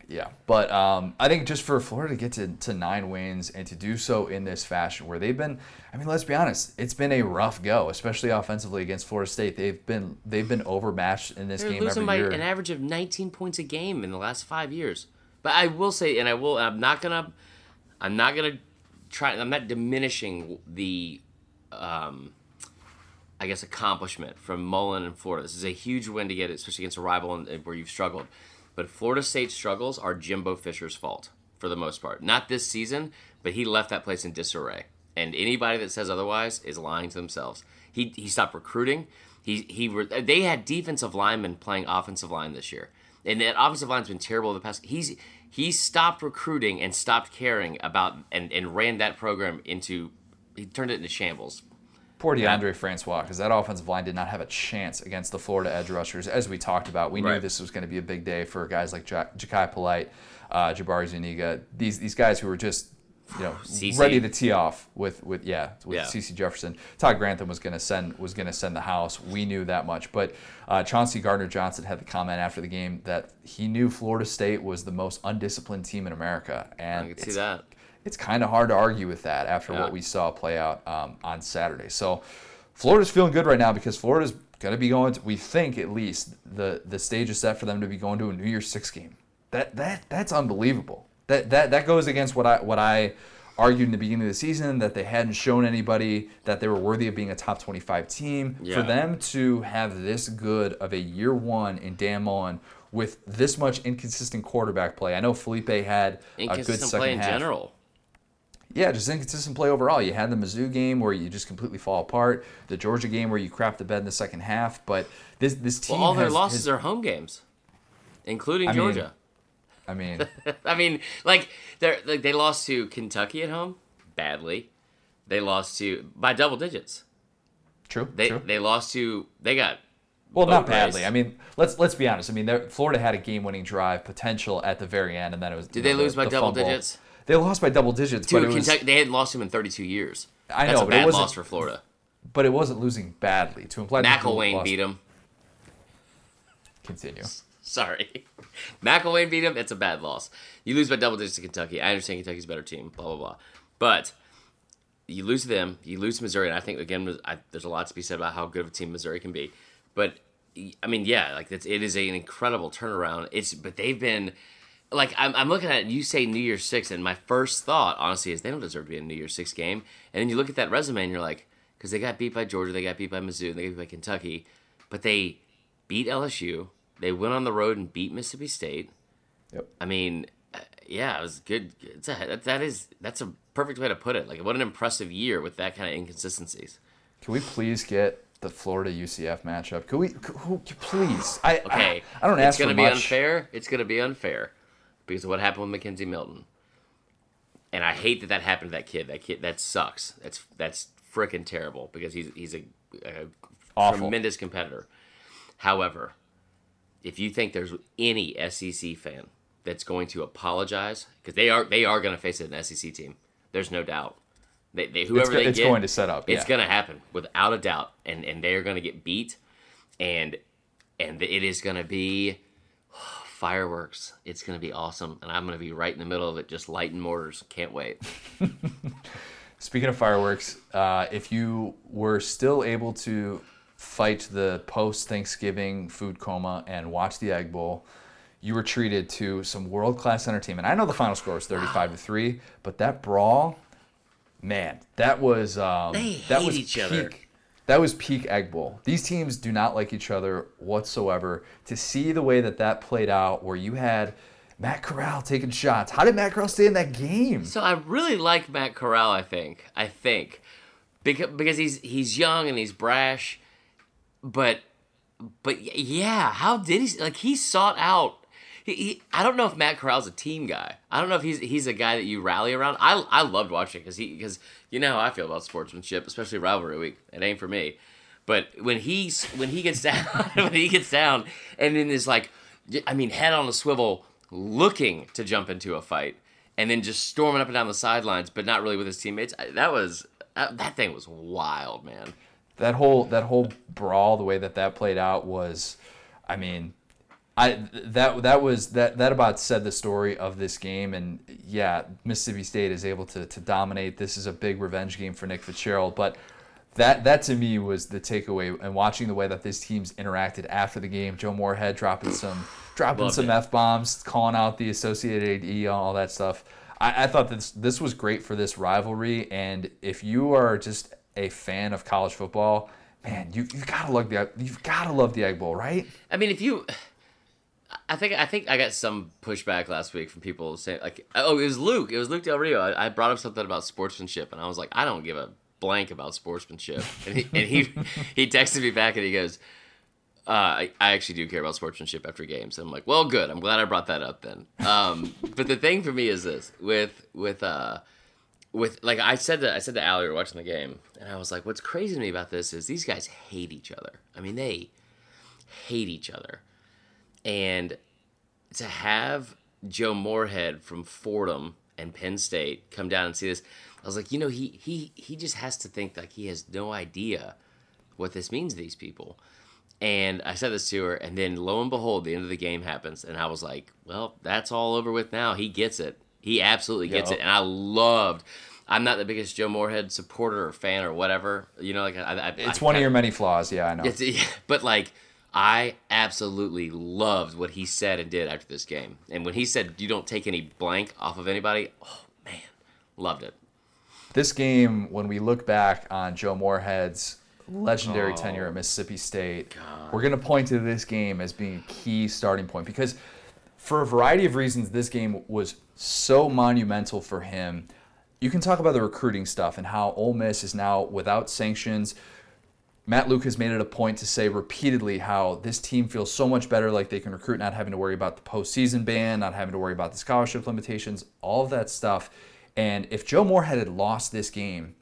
[SPEAKER 1] Yeah, but um, I think just for Florida to get to, to nine wins and to do so in this fashion, where they've been, I mean, let's be honest, it's been a rough go, especially offensively against Florida State. They've been they've been overmatched in this
[SPEAKER 2] They're
[SPEAKER 1] game
[SPEAKER 2] losing
[SPEAKER 1] every
[SPEAKER 2] by
[SPEAKER 1] year.
[SPEAKER 2] an average of 19 points a game in the last five years. But I will say, and I will, I'm not gonna, I'm not gonna try. I'm not diminishing the, um, I guess accomplishment from Mullen and Florida. This is a huge win to get, especially against a rival and, and where you've struggled. But Florida State's struggles are Jimbo Fisher's fault for the most part. Not this season, but he left that place in disarray. And anybody that says otherwise is lying to themselves. He he stopped recruiting. He he they had defensive linemen playing offensive line this year, and that offensive line's been terrible the past. He's he stopped recruiting and stopped caring about and and ran that program into he turned it into shambles.
[SPEAKER 1] Poor Deondre Francois, because that offensive line did not have a chance against the Florida edge rushers, as we talked about. We knew this was going to be a big day for guys like Ja- Jachai Polite, uh, Jabari Zuniga, these these guys who were just you know ready to tee off with with yeah with
[SPEAKER 2] Yeah.
[SPEAKER 1] CeCe Jefferson. Todd Grantham was going to send was going to send the house. We knew that much, but uh, Chauncey Gardner Johnson had the comment after the game that he knew Florida State was the most undisciplined team in America, and
[SPEAKER 2] I can see that.
[SPEAKER 1] It's kind of hard to argue with that after
[SPEAKER 2] Yeah.
[SPEAKER 1] what we saw play out um, on Saturday. So Florida's feeling good right now because Florida's going to be going to, we think at least, the, the stage is set for them to be going to a New Year's Six game. That that That's unbelievable. That, that, that goes against what I, what I argued in the beginning of the season, that they hadn't shown anybody that they were worthy of being a top 25 team.
[SPEAKER 2] Yeah.
[SPEAKER 1] For them to have this good of a year one in Dan Mullen with this much inconsistent quarterback play. I know Felipe had a good second
[SPEAKER 2] play in
[SPEAKER 1] half.
[SPEAKER 2] general.
[SPEAKER 1] Yeah, just inconsistent play overall. You had the Mizzou game where you just completely fall apart. The Georgia game where you crap the bed in the second half. But this this team
[SPEAKER 2] Well, all their losses
[SPEAKER 1] has-
[SPEAKER 2] are home games, including
[SPEAKER 1] I mean,
[SPEAKER 2] Georgia.
[SPEAKER 1] I mean,
[SPEAKER 2] I mean, like they like they lost to Kentucky at home badly. They lost to by double digits.
[SPEAKER 1] true,
[SPEAKER 2] They
[SPEAKER 1] true.
[SPEAKER 2] they lost to they got
[SPEAKER 1] Well, not
[SPEAKER 2] race.
[SPEAKER 1] badly. I mean, let's let's be honest. I mean, Florida had a game-winning drive potential at the very end, and then it was.
[SPEAKER 2] Did they lose by the double digits?
[SPEAKER 1] They lost by double digits,
[SPEAKER 2] to
[SPEAKER 1] but it was,
[SPEAKER 2] They hadn't lost him in 32 years.
[SPEAKER 1] I
[SPEAKER 2] That's
[SPEAKER 1] know,
[SPEAKER 2] a
[SPEAKER 1] but it
[SPEAKER 2] bad
[SPEAKER 1] wasn't-
[SPEAKER 2] loss for Florida.
[SPEAKER 1] but it wasn't losing badly. To imply that they
[SPEAKER 2] McElwain
[SPEAKER 1] lost-
[SPEAKER 2] beat him.
[SPEAKER 1] Continue.
[SPEAKER 2] Sorry. McElwain beat him. It's a bad loss. You lose by double digits to Kentucky. I understand Kentucky's a better team, blah, blah, blah. But you lose to them. You lose to Missouri. And I think, again, I, there's a lot to be said about how good of a team Missouri can be. But, I mean, yeah, like it's, it is an incredible turnaround. It's But they've been, like, I'm, I'm looking at it, you say New Year's Six, and my first thought, honestly, is they don't deserve to be in a New Year's Six game. And then you look at that resume and you're like, because they got beat by Georgia, they got beat by Mizzou, they got beat by Kentucky, but they beat LSU. They went on the road and beat Mississippi State.
[SPEAKER 1] Yep.
[SPEAKER 2] I mean, uh, yeah, it was good. It's a, that, that is that's a perfect way to put it. Like, what an impressive year with that kind of inconsistencies.
[SPEAKER 1] Can we please get the Florida UCF matchup? Could we? Could, who- please. I
[SPEAKER 2] Okay,
[SPEAKER 1] I, I don't
[SPEAKER 2] it's
[SPEAKER 1] ask
[SPEAKER 2] It's
[SPEAKER 1] gonna
[SPEAKER 2] be
[SPEAKER 1] much.
[SPEAKER 2] unfair. It's gonna be unfair because of what happened with McKenzie Milton. And I hate that that happened to that kid. That kid that sucks. That's that's freaking terrible because he's he's a, a tremendous competitor. However, if you think there's any SEC fan that's going to apologize because they are they are going to face an SEC team, there's no doubt. They, they whoever
[SPEAKER 1] go-
[SPEAKER 2] they
[SPEAKER 1] it's
[SPEAKER 2] get,
[SPEAKER 1] going to set up,
[SPEAKER 2] It's
[SPEAKER 1] yeah.
[SPEAKER 2] going to happen without a doubt, and and they are going to get beat, and and it is going to be fireworks. It's going to be awesome, and I'm going to be right in the middle of it, just lighting mortars. Can't wait.
[SPEAKER 1] Speaking of fireworks, uh, if you were still able to fight the post Thanksgiving food coma and watch the Egg Bowl, you were treated to some world class entertainment. I know the final score was 35 to 3, but that brawl, man, that was um, that was
[SPEAKER 2] each
[SPEAKER 1] peak,
[SPEAKER 2] other.
[SPEAKER 1] That was peak Egg Bowl. These teams do not like each other whatsoever. To see the way that that played out, where you had Matt Corral taking shots. How did Matt Corral stay in that game?
[SPEAKER 2] So I really like Matt Corral. I think. I think because because he's he's young and he's brash, but but yeah, how did he like he sought out. He, he, I don't know if Matt Corral's a team guy. I don't know if he's he's a guy that you rally around. I I loved watching because he because you know how I feel about sportsmanship, especially rivalry week. It ain't for me. But when he's when he gets down when he gets down and then is like, I mean, head on a swivel, looking to jump into a fight, and then just storming up and down the sidelines, but not really with his teammates. That was that, that thing was wild, man.
[SPEAKER 1] that whole that whole brawl, the way that that played out was, I mean, I that that was that that about said the story of this game. And yeah, Mississippi State is able to to dominate. This is a big revenge game for Nick Fitzgerald, but. That, that to me was the takeaway, and watching the way that this teams interacted after the game. Joe Moorhead dropping some dropping
[SPEAKER 2] Loved
[SPEAKER 1] some f bombs, calling out the Associated AD, all that stuff. I, I thought this this was great for this rivalry, and if you are just a fan of college football, man, you you gotta love the you've gotta love the Egg Bowl, right?
[SPEAKER 2] I mean, if you, I think I think I got some pushback last week from people saying like, oh, it was Luke. It was Luke Del Rio. I, I brought up something about sportsmanship, and I was like, I don't give a blank about sportsmanship. And he and he, he texted me back, and he goes, uh, I, I actually do care about sportsmanship after games. And I'm like, well, good. I'm glad I brought that up then. Um, but the thing for me is this with with uh with like I said to I said to Allie, we were watching the game, and I was like, what's crazy to me about this is these guys hate each other. I mean, they hate each other and to have Joe Moorhead from Fordham and Penn State come down and see this, I was like, you know, he he he just has to think like he has no idea what this means to these people. And I said this to her, and then lo and behold, the end of the game happens, and I was like, well, that's all over with now. He gets it. He absolutely gets
[SPEAKER 1] Yep.
[SPEAKER 2] it, and I loved. I'm not the biggest Joe Moorhead supporter or fan or whatever, you know. Like I, I,
[SPEAKER 1] It's
[SPEAKER 2] I-
[SPEAKER 1] one of your many flaws. Yeah, I know.
[SPEAKER 2] it's, but like, I absolutely loved what he said and did after this game. And when he said, "You don't take any blank off of anybody," oh man, loved it.
[SPEAKER 1] this game, when we look back on Joe Moorhead's legendary
[SPEAKER 2] Oh.
[SPEAKER 1] tenure at Mississippi State, we're going to point to this game as being a key starting point because, for a variety of reasons, this game was so monumental for him. You can talk about the recruiting stuff and how Ole Miss is now without sanctions. Matt Luke has made it a point to say repeatedly how this team feels so much better, like they can recruit, not having to worry about the postseason ban, not having to worry about the scholarship limitations, all of that stuff. And if Joe Moorhead had lost this game,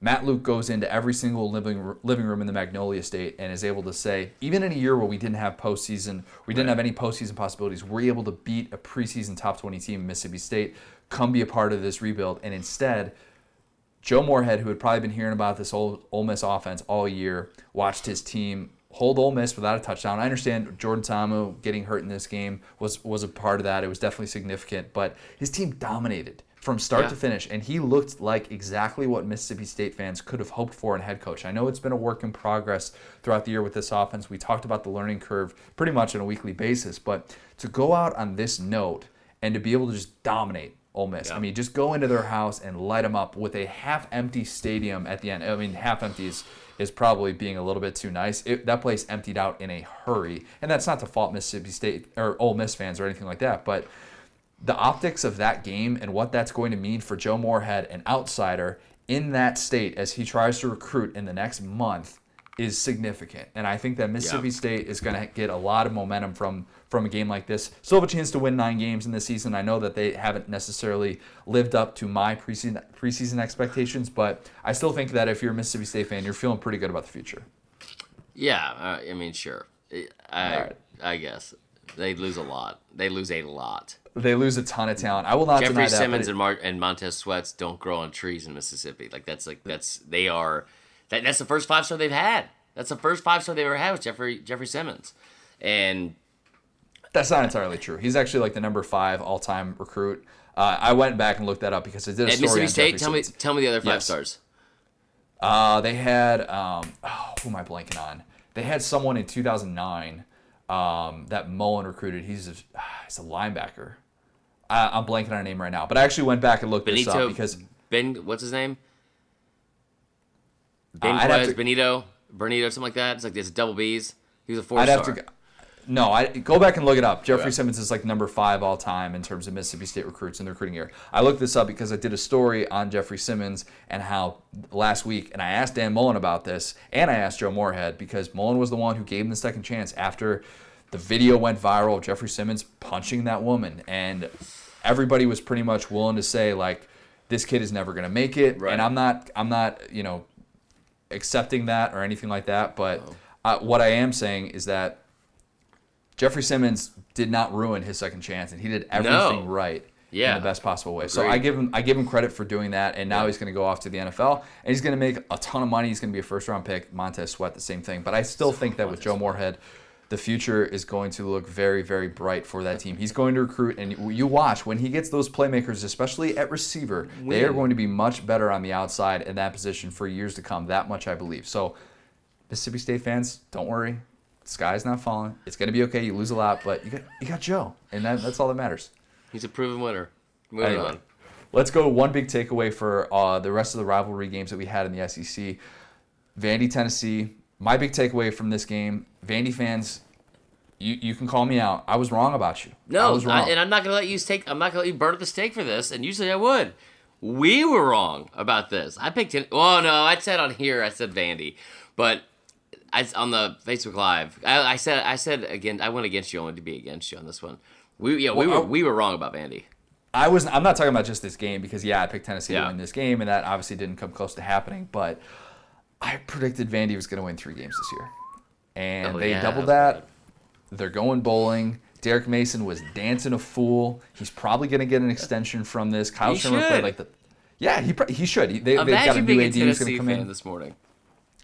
[SPEAKER 1] Matt Luke goes into every single living living room in the Magnolia State and is able to say, even in a year where we didn't have postseason, we didn't have any postseason possibilities, we're able to beat a preseason top 20 team, Mississippi State, come be a part of this rebuild. And instead, Joe Moorhead, who had probably been hearing about this old Ole Miss offense all year, watched his team hold Ole Miss without a touchdown. I understand Jordan Ta'amu getting hurt in this game was was a part of that. It was definitely significant, but his team dominated from start
[SPEAKER 2] Yeah.
[SPEAKER 1] to finish, and he looked like exactly what Mississippi State fans could have hoped for in head coach. I know it's been a work in progress throughout the year with this offense. We talked about the learning curve pretty much on a weekly basis, but to go out on this note and to be able to just dominate Ole Miss,
[SPEAKER 2] Yeah.
[SPEAKER 1] I mean, just go into their house and light them up with a half-empty stadium at the end. I mean, half-empty is is probably being a little bit too nice. It, that place emptied out in a hurry, and that's not to fault Mississippi State or Ole Miss fans or anything like that, but the optics of that game and what that's going to mean for Joe Moorhead, an outsider in that state as he tries to recruit in the next month, is significant. And I think that Mississippi
[SPEAKER 2] Yeah.
[SPEAKER 1] State is going to get a lot of momentum from from a game like this. Still have a chance to win nine games in this season. I know that they haven't necessarily lived up to my preseason preseason expectations, but I still think that if you're a Mississippi State fan, you're feeling pretty good about the future.
[SPEAKER 2] Yeah, uh, I mean, sure. I
[SPEAKER 1] Alright.
[SPEAKER 2] I guess they lose a lot. They lose a lot.
[SPEAKER 1] They lose a ton of talent. I will not deny
[SPEAKER 2] Jeffrey
[SPEAKER 1] that.
[SPEAKER 2] Simmons
[SPEAKER 1] it-
[SPEAKER 2] and Mar- and Montez Sweats don't grow on trees in Mississippi. Like that's like that's they are that, that's the first five star they've had. That's the first five star they ever had was Jeffrey Jeffrey Simmons, and
[SPEAKER 1] That's not entirely true. He's actually like the number five all time recruit. Uh, I went back and looked that up because I did a
[SPEAKER 2] at
[SPEAKER 1] story
[SPEAKER 2] Mississippi
[SPEAKER 1] on
[SPEAKER 2] State.
[SPEAKER 1] Jeffrey
[SPEAKER 2] Tell me tell me the other five
[SPEAKER 1] Yes.
[SPEAKER 2] stars.
[SPEAKER 1] Uh, they had um, oh, who am I blanking on? They had someone in 2009 um, that Mullen recruited. He's a, he's a linebacker. I, I'm blanking on a name right now, but I actually went back and looked this up because
[SPEAKER 2] Ben what's his name? Ben
[SPEAKER 1] Uh, I'd have to-
[SPEAKER 2] Benito, Bernito, something like that. It's like it's double B's. He was a four
[SPEAKER 1] I'd
[SPEAKER 2] star.
[SPEAKER 1] have to. No, I go back and look it up. Jeffrey. Simmons is like number five all time in terms of Mississippi State recruits in the recruiting year. I looked this up because I did a story on Jeffrey Simmons and how last week, and I asked Dan Mullen about this, and I asked Joe Moorhead because Mullen was the one who gave him the second chance after the video went viral of Jeffrey Simmons punching that woman, and everybody was pretty much willing to say like, this kid is never going to make it,
[SPEAKER 2] Right.
[SPEAKER 1] and I'm not, I'm not, you know, accepting that or anything like that. But
[SPEAKER 2] Oh.
[SPEAKER 1] uh, what I am saying is that Jeffrey Simmons did not ruin his second chance, and he did everything
[SPEAKER 2] No.
[SPEAKER 1] right
[SPEAKER 2] Yeah.
[SPEAKER 1] in the best possible way. So I give him I give him credit for doing that, and now he's going to go off to the NFL, and he's going to make a ton of money. He's going to be a first round pick. Montez Sweat, the same thing. But I still think that with Joe Moorhead. The future is going to look very, very bright for that team. He's going to recruit, and you- you watch when he gets those playmakers, especially at receiver. They are going to be much better on the outside in that position for years to come. That much I believe. So Mississippi State fans, don't worry. Sky's not falling. It's gonna be okay. You lose a lot, but you got you got Joe, and that, that's all that matters.
[SPEAKER 2] He's a proven winner. Moving
[SPEAKER 1] Anyway,
[SPEAKER 2] on.
[SPEAKER 1] let's go one big takeaway for uh, the rest of the rivalry games that we had in the SEC. Vandy, Tennessee. My big takeaway from this game, Vandy fans, you, you can call me out. I was wrong about you.
[SPEAKER 2] No, I
[SPEAKER 1] was
[SPEAKER 2] I- and I'm not gonna let you take. I'm not gonna let you burn at the stake for this. And usually I would. We were wrong about this. I picked. Well, no, I said on here. I said Vandy, but I on the Facebook Live. I, I said. I said again. I went against you. only to be against you on this one. We yeah. we
[SPEAKER 1] Well,
[SPEAKER 2] were
[SPEAKER 1] I-
[SPEAKER 2] we were wrong about Vandy.
[SPEAKER 1] I was. I'm not talking about just this game because yeah, I picked Tennessee
[SPEAKER 2] Yeah.
[SPEAKER 1] to win this game, and that obviously didn't come close to happening. But I predicted Vandy was going to win three games this year, and
[SPEAKER 2] Oh,
[SPEAKER 1] they
[SPEAKER 2] yeah,
[SPEAKER 1] doubled that. They're going bowling. Derek Mason was dancing a fool. He's probably going to get an extension from this. Kyle
[SPEAKER 2] He
[SPEAKER 1] Shurmur
[SPEAKER 2] should.
[SPEAKER 1] played like the. Yeah, he he should. He, they, they've got a
[SPEAKER 2] Imagine
[SPEAKER 1] new AD who's going to come in.
[SPEAKER 2] this morning.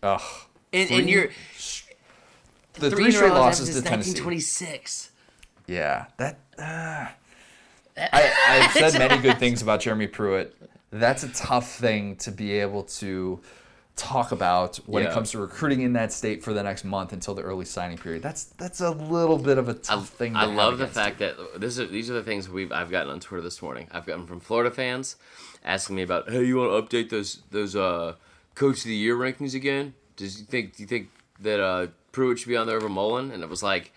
[SPEAKER 1] Ugh.
[SPEAKER 2] And, and you're
[SPEAKER 1] The
[SPEAKER 2] three
[SPEAKER 1] three
[SPEAKER 2] in a
[SPEAKER 1] straight losses to Tennessee.
[SPEAKER 2] 1926.
[SPEAKER 1] Yeah, that. Uh, I, I've said many good things about Jeremy Pruitt. That's a tough thing to be able to talk about when it comes to recruiting in that state for the next month until the early signing period. That's that's a little bit of a tough thing. To
[SPEAKER 2] I
[SPEAKER 1] have
[SPEAKER 2] love the
[SPEAKER 1] against
[SPEAKER 2] fact that this is these are the things we've I've gotten on Twitter this morning. I've gotten from Florida fans asking me about, hey, you want to update those those uh, coach of the year rankings again? Does you think do you think that uh, Pruitt should be on there over Mullen? And it was like,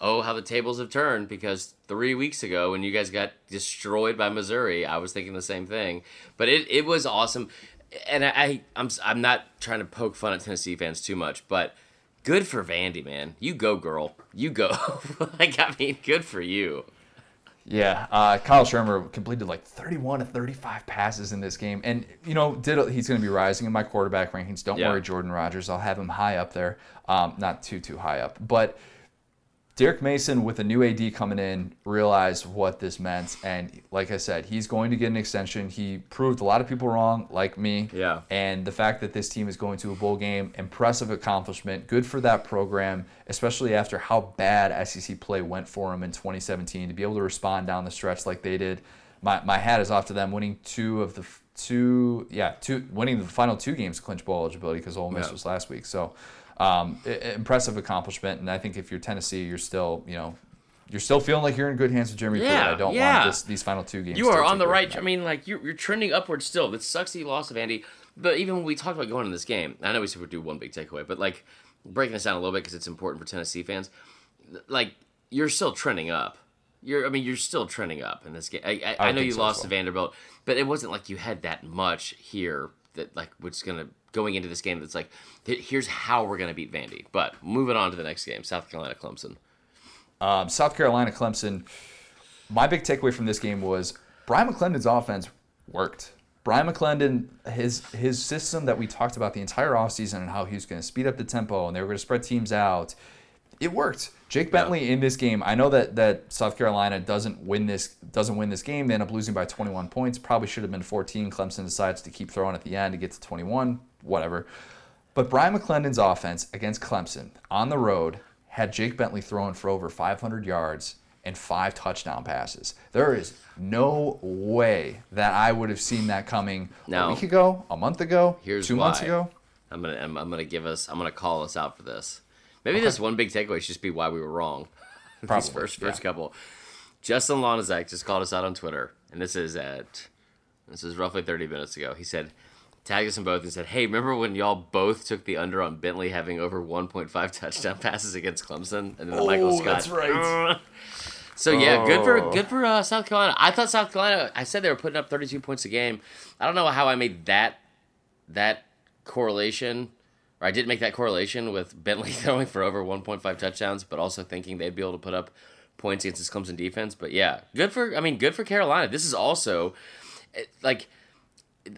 [SPEAKER 2] oh, how the tables have turned because three weeks ago when you guys got destroyed by Missouri, I was thinking the same thing. But it, it was awesome, and I, I I'm I'm not trying to poke fun at Tennessee fans too much, but. Good for Vandy, man. You go, girl. You go. like, I mean, good for you.
[SPEAKER 1] Yeah, uh, Kyle Shurmur completed like 31 to 35 passes in this game, and you know, did he's going to be rising in my quarterback rankings. Don't
[SPEAKER 2] Yeah.
[SPEAKER 1] worry, Jordan Rodgers. I'll have him high up there, um, not too too high up, but Derek Mason, with a new AD coming in, realized what this meant. And like I said, he's going to get an extension. He proved a lot of people wrong, like me.
[SPEAKER 2] Yeah.
[SPEAKER 1] And the fact that this team is going to a bowl game, impressive accomplishment. Good for that program, especially after how bad SEC play went for them in 2017. To be able to respond down the stretch like they did, my, my hat is off to them winning two of the two, yeah, two winning the final two games clinch bowl eligibility because Ole Miss
[SPEAKER 2] Yeah.
[SPEAKER 1] was last week. So um, i- i- impressive accomplishment, and I think if you're Tennessee, you're still, you know, you're still feeling like you're in good hands with Jeremy Pruitt. I don't
[SPEAKER 2] yeah.
[SPEAKER 1] want this, these final two games.
[SPEAKER 2] You are on the right. I mean, like you're, you're trending upward still. It sucks that you lost to Vandy, but even when we talked about going in this game, I know we said we'd do one big takeaway, but like breaking this down a little bit because it's important for Tennessee fans. Like you're still trending up. You're, I mean, you're still trending up in this game. I, I, I,
[SPEAKER 1] would
[SPEAKER 2] know you
[SPEAKER 1] so
[SPEAKER 2] lost
[SPEAKER 1] well.
[SPEAKER 2] to Vanderbilt, but it wasn't like you had that much here that like was gonna going into this game. That's like, here's how we're gonna beat Vandy. But moving on to the next game, South Carolina Clemson.
[SPEAKER 1] Um, South Carolina, Clemson. My big takeaway from this game was Bryan McClendon's offense worked. Bryan McClendon, his his system that we talked about the entire offseason and how he was going to speed up the tempo and they were going to spread teams out, it worked. Jake Bentley in this game. I know that that South Carolina doesn't win this doesn't win this game. They end up losing by 21 points. Probably should have been 14. Clemson decides to keep throwing at the end to get to 21. Whatever. But Bryan McClendon's offense against Clemson on the road had Jake Bentley throwing for over 500 yards and five touchdown passes. There is no way that I would have seen that coming
[SPEAKER 2] No.
[SPEAKER 1] a week ago, a month ago,
[SPEAKER 2] Here's
[SPEAKER 1] two months ago.
[SPEAKER 2] I'm gonna I'm, I'm gonna give us I'm gonna call us out for this. Maybe this one big takeaway should just be why we were wrong. These
[SPEAKER 1] Probably,
[SPEAKER 2] first
[SPEAKER 1] yeah.
[SPEAKER 2] first couple. Justin Lonizak just called us out on Twitter, and this is at this is roughly 30 minutes ago. He said tagged us in both and said, "Hey, remember when y'all both took the under on Bentley having over 1.5 touchdown passes against Clemson?" And then the Michael
[SPEAKER 1] Oh,
[SPEAKER 2] Scott.
[SPEAKER 1] that's right.
[SPEAKER 2] So yeah, good for
[SPEAKER 1] Oh.
[SPEAKER 2] good for uh, South Carolina. I thought South Carolina. I said they were putting up 32 points a game. I don't know how I made that that correlation, or I didn't make that correlation with Bentley throwing for over 1.5 touchdowns, but also thinking they'd be able to put up points against this Clemson defense. But yeah, good for. I mean, good for Carolina. This is also like.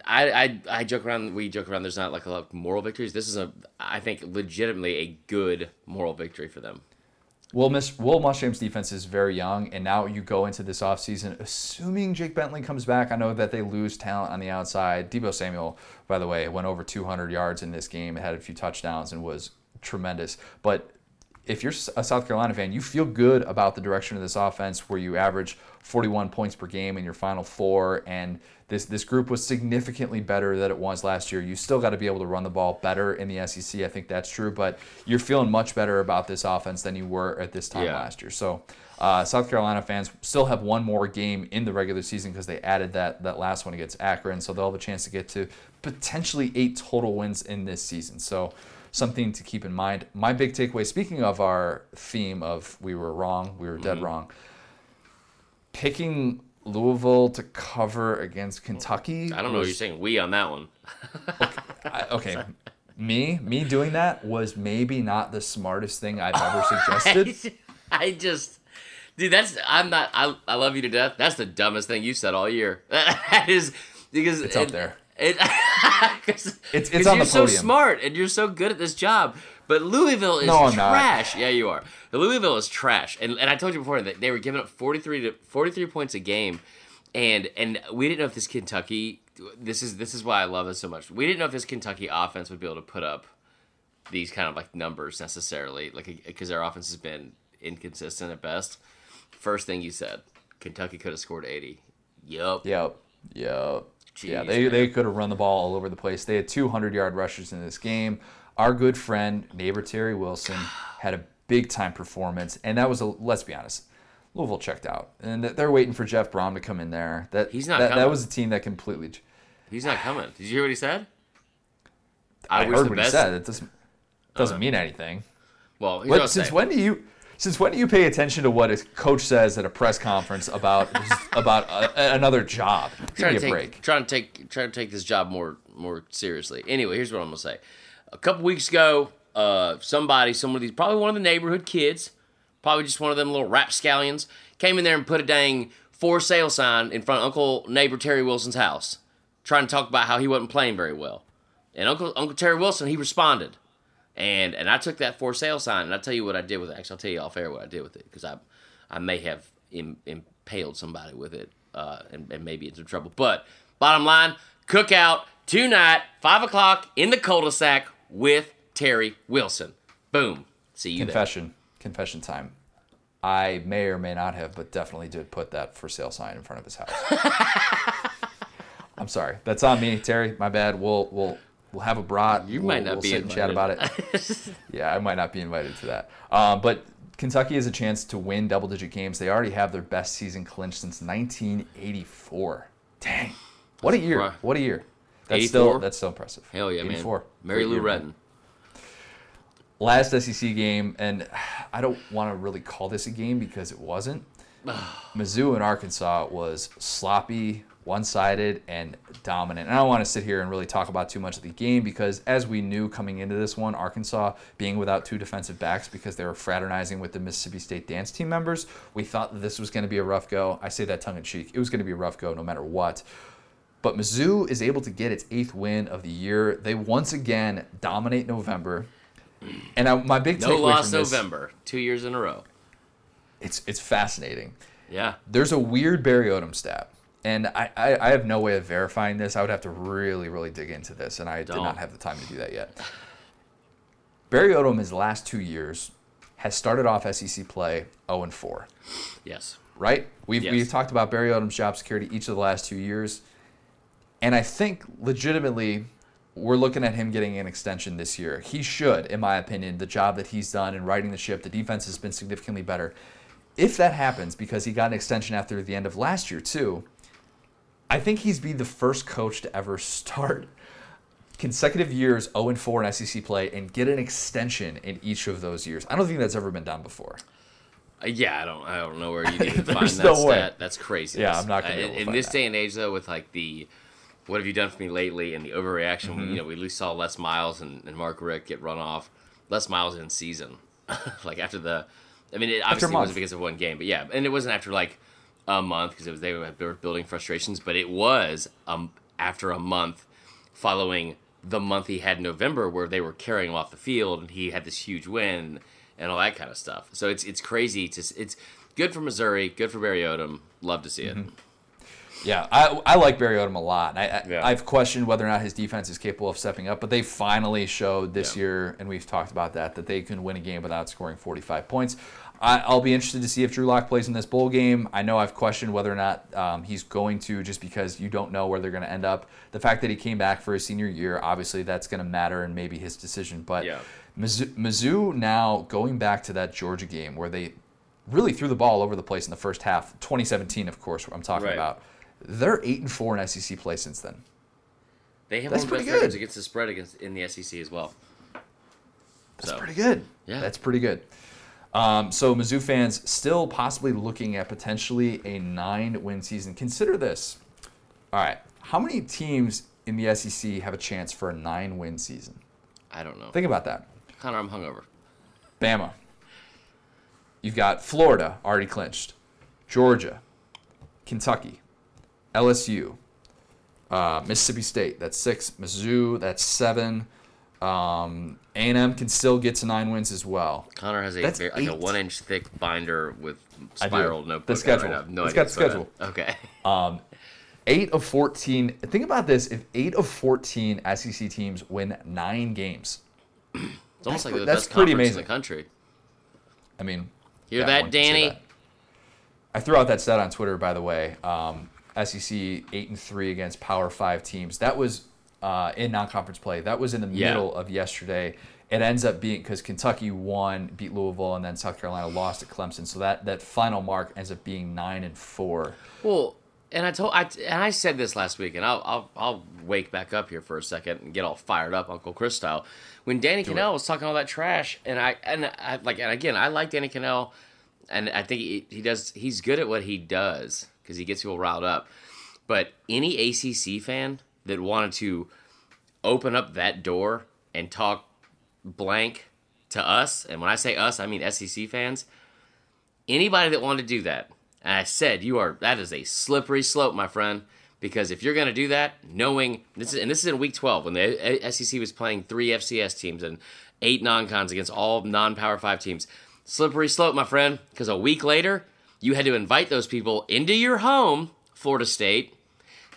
[SPEAKER 2] I, I I joke around. We joke around. There's not like a lot of moral victories. This is a, I think, legitimately a good moral victory for them.
[SPEAKER 1] Will, Miss, Will Muschamp's defense is very young, and now you go into this offseason assuming Jake Bentley comes back. I know that they lose talent on the outside. Deebo Samuel, by the way, went over 200 yards in this game, had a few touchdowns, and was tremendous. But if you're a South Carolina fan, you feel good about the direction of this offense where you average 41 points per game in your final four, and this this group was significantly better than it was last year. You still got to be able to run the ball better in the SEC. I think that's true, but you're feeling much better about this offense than you were at this time
[SPEAKER 2] Yeah.
[SPEAKER 1] last year. So, uh, South Carolina fans still have one more game in the regular season because they added that that last one against Akron, so they'll have a chance to get to potentially eight total wins in this season. So. Something to keep in mind. My big takeaway, speaking of our theme of we were wrong, we were dead
[SPEAKER 2] Mm-hmm.
[SPEAKER 1] wrong, picking Louisville to cover against Kentucky.
[SPEAKER 2] I don't know what
[SPEAKER 1] was-
[SPEAKER 2] you're saying. We on that one.
[SPEAKER 1] I- okay, me me doing that was maybe not the smartest thing I've ever suggested.
[SPEAKER 2] I just, dude, that's I'm not. I, I love you to death. That's the dumbest thing you said all year. that is because
[SPEAKER 1] It's up there.
[SPEAKER 2] It, cause,
[SPEAKER 1] It's- it's on
[SPEAKER 2] you're
[SPEAKER 1] the
[SPEAKER 2] so smart and you're so good at this job. But Louisville is
[SPEAKER 1] No, I'm not.
[SPEAKER 2] trash. Yeah, you are. The Louisville is trash. And and I told you before that they were giving up 43 to 43 points a game. And and we didn't know if this Kentucky this is this is why I love it so much. We didn't know if this Kentucky offense would be able to put up these kind of like numbers necessarily, like because their offense has been inconsistent at best. First thing you said, Kentucky could have scored 80. Yup.
[SPEAKER 1] Yep. Yep. Yeah, they,
[SPEAKER 2] man.
[SPEAKER 1] they could have run the ball all over the place. They had 200 yard rushers in this game. Our good friend, neighbor Terry Wilson, had a big time performance. And that was, a let's be honest, Louisville checked out. And they're waiting for Jeff Brohm to come in there. That,
[SPEAKER 2] He's not
[SPEAKER 1] that, that was a team that completely.
[SPEAKER 2] He's not coming. Did you hear what he said?
[SPEAKER 1] I,
[SPEAKER 2] wish
[SPEAKER 1] heard what
[SPEAKER 2] best-
[SPEAKER 1] he said. It doesn't, doesn't um, mean anything.
[SPEAKER 2] Well, What,
[SPEAKER 1] since
[SPEAKER 2] say.
[SPEAKER 1] when do you since when do you pay attention to what a coach says at a press conference about about a, another job? Give
[SPEAKER 2] trying
[SPEAKER 1] me
[SPEAKER 2] to
[SPEAKER 1] a
[SPEAKER 2] take,
[SPEAKER 1] break.
[SPEAKER 2] Trying to take trying to take this job more more seriously. Anyway, here's what I'm gonna say. A couple weeks ago, uh, somebody, some of these, probably one of the neighborhood kids, probably just one of them little rapscallions, came in there and put a dang for sale sign in front of Uncle Neighbor Terry Wilson's house, trying to talk about how he wasn't playing very well. And Uncle Uncle Terry Wilson, he responded. And and I took that for sale sign, and I'll tell you what I did with it. Actually, I'll tell you off air what I did with it because I I may have Im- impaled somebody with it, uh, and, and maybe into trouble. But bottom line, cookout tonight, five o'clock in the cul-de-sac with Terry Wilson. Boom. See you there.
[SPEAKER 1] Confession. Confession time. I may or may not have, but definitely did put that for sale sign in front of his house. I'm sorry. That's on me, Terry. My bad. We'll we'll we'll have a brat.
[SPEAKER 2] You
[SPEAKER 1] we'll,
[SPEAKER 2] might not
[SPEAKER 1] we'll
[SPEAKER 2] be
[SPEAKER 1] sit and chat about it. yeah, I might not be invited to that. Um, but Kentucky has a chance to win double-digit games. They already have their best season clinched since 1984. Dang, what a year! What a year! That's
[SPEAKER 2] 84?
[SPEAKER 1] still that's still impressive.
[SPEAKER 2] Hell yeah,
[SPEAKER 1] 84.
[SPEAKER 2] man. Mary Lou Retton.
[SPEAKER 1] last SEC game, and I don't want to really call this a game because it wasn't. Mizzou and Arkansas was sloppy, one-sided, and dominant. And I don't want to sit here and really talk about too much of the game because, as we knew coming into this one, Arkansas being without two defensive backs because they were fraternizing with the Mississippi State dance team members, we thought that this was going to be a rough go. I say that tongue-in-cheek. It was going to be a rough go no matter what. But Mizzou is able to get its eighth win of the year. They once again dominate November. And I, my big
[SPEAKER 2] No loss
[SPEAKER 1] from this,
[SPEAKER 2] November. Two years in a row.
[SPEAKER 1] it's it's fascinating.
[SPEAKER 2] Yeah.
[SPEAKER 1] There's a weird Barry Odom stat, and I, I, I have no way of verifying this. I would have to really really dig into this, and I did
[SPEAKER 2] Don't.
[SPEAKER 1] not have the time to do that yet. Barry Odom, his last two years, has started off SEC play 0 and 4.
[SPEAKER 2] Yes.
[SPEAKER 1] Right? We've
[SPEAKER 2] Yes.
[SPEAKER 1] we've talked about Barry Odom's job security each of the last two years, and I think legitimately we're looking at him getting an extension this year. He should, in my opinion, the job that he's done in riding the ship, the defense has been significantly better. If that happens, because he got an extension after the end of last year too, I think he's be the first coach to ever start consecutive years 0 and 4 in SEC play and get an extension in each of those years. I don't think that's ever been done before.
[SPEAKER 2] Uh, yeah, I don't. I don't know where you even find that
[SPEAKER 1] no
[SPEAKER 2] stat. That's crazy.
[SPEAKER 1] Yeah, I'm not gonna
[SPEAKER 2] Uh, in,
[SPEAKER 1] able to
[SPEAKER 2] in
[SPEAKER 1] find
[SPEAKER 2] this
[SPEAKER 1] that.
[SPEAKER 2] day and age, though, with like the "What have you done for me lately?" and the overreaction.
[SPEAKER 1] Mm-hmm.
[SPEAKER 2] we You know, we at least saw Les Miles and, and Mark Richt get run off. Les Miles in season, like after the. I mean, it obviously wasn't because of one game, but yeah, and it wasn't after like a month because it was they were, building frustrations, but it was um after a month following the month he had in November where they were carrying him off the field and he had this huge win and all that kind of stuff. So it's it's crazy to it's good for Missouri, good for Barry Odom. Love to see it.
[SPEAKER 1] Mm-hmm. Yeah, I, I like Barry Odom a lot. I, I,
[SPEAKER 2] Yeah.
[SPEAKER 1] I've questioned whether or not his defense is capable of stepping up, but they finally showed this
[SPEAKER 2] Yeah.
[SPEAKER 1] year, and we've talked about that, that they can win a game without scoring 45 points. I, I'll be interested to see if Drew Lock plays in this bowl game. I know I've questioned whether or not um, he's going to, just because you don't know where they're going to end up. The fact that he came back for his senior year, obviously, that's going to matter and maybe his decision. But
[SPEAKER 2] Yeah.
[SPEAKER 1] Mizzou, Mizzou now going back to that Georgia game where they really threw the ball over the place in the first half. 2017, of course, I'm talking
[SPEAKER 2] Right.
[SPEAKER 1] about. They're eight and four in SEC play since then.
[SPEAKER 2] They have
[SPEAKER 1] That's
[SPEAKER 2] one of the
[SPEAKER 1] pretty
[SPEAKER 2] best records
[SPEAKER 1] good.
[SPEAKER 2] against the spread against in the SEC as well.
[SPEAKER 1] That's
[SPEAKER 2] So,
[SPEAKER 1] pretty good.
[SPEAKER 2] Yeah.
[SPEAKER 1] that's pretty good. Um, so Mizzou fans still possibly looking at potentially a nine-win season. Consider this. All right, how many teams in the SEC have a chance for a nine-win season?
[SPEAKER 2] I don't know.
[SPEAKER 1] Think about that.
[SPEAKER 2] Connor, I'm hungover.
[SPEAKER 1] Bama. You've got Florida already clinched, Georgia, Kentucky, LSU, uh, Mississippi State. That's six. Mizzou. That's seven. Um, A&M can still get to nine wins as well.
[SPEAKER 2] Connor has a
[SPEAKER 1] That's
[SPEAKER 2] very, like a one inch thick binder with
[SPEAKER 1] spiral
[SPEAKER 2] spiral
[SPEAKER 1] The schedule.
[SPEAKER 2] Right. No
[SPEAKER 1] It's
[SPEAKER 2] idea
[SPEAKER 1] got the
[SPEAKER 2] on. Okay.
[SPEAKER 1] Eight of fourteen. Think about this: if eight of fourteen SEC teams win nine games,
[SPEAKER 2] It's almost like the
[SPEAKER 1] that's
[SPEAKER 2] best
[SPEAKER 1] pretty
[SPEAKER 2] conference in
[SPEAKER 1] amazing.
[SPEAKER 2] the country.
[SPEAKER 1] I mean,
[SPEAKER 2] Hear
[SPEAKER 1] yeah,
[SPEAKER 2] that,
[SPEAKER 1] one can say
[SPEAKER 2] Danny?
[SPEAKER 1] that. I threw out that stat on Twitter, by the way. Um, SEC eight and three against Power Five teams. That was uh, in non-conference play. That was in the
[SPEAKER 2] Yeah.
[SPEAKER 1] middle of yesterday. It ends up being because Kentucky won, beat Louisville, and then South Carolina lost to Clemson. So that that final mark ends up being nine and four.
[SPEAKER 2] Well, and I told I and I said this last week, and I'll I'll, I'll wake back up here for a second and get all fired up, Uncle Chris style. When Danny Kanell was talking all that trash, and I and I like and again I like Danny Kanell, and I think he, he does he's good at what he does because he gets people riled up. But any ACC fan that wanted to open up that door and talk blank to us, and when I say us, I mean SEC fans anybody that wanted to do that, I said you are that is a slippery slope, my friend. Because if you're going to do that, knowing this is and this is in week 12 when the SEC was playing three FCS teams and eight non-cons against all non-power five teams. Slippery slope, my friend, because a week later you had to invite those people into your home, Florida State,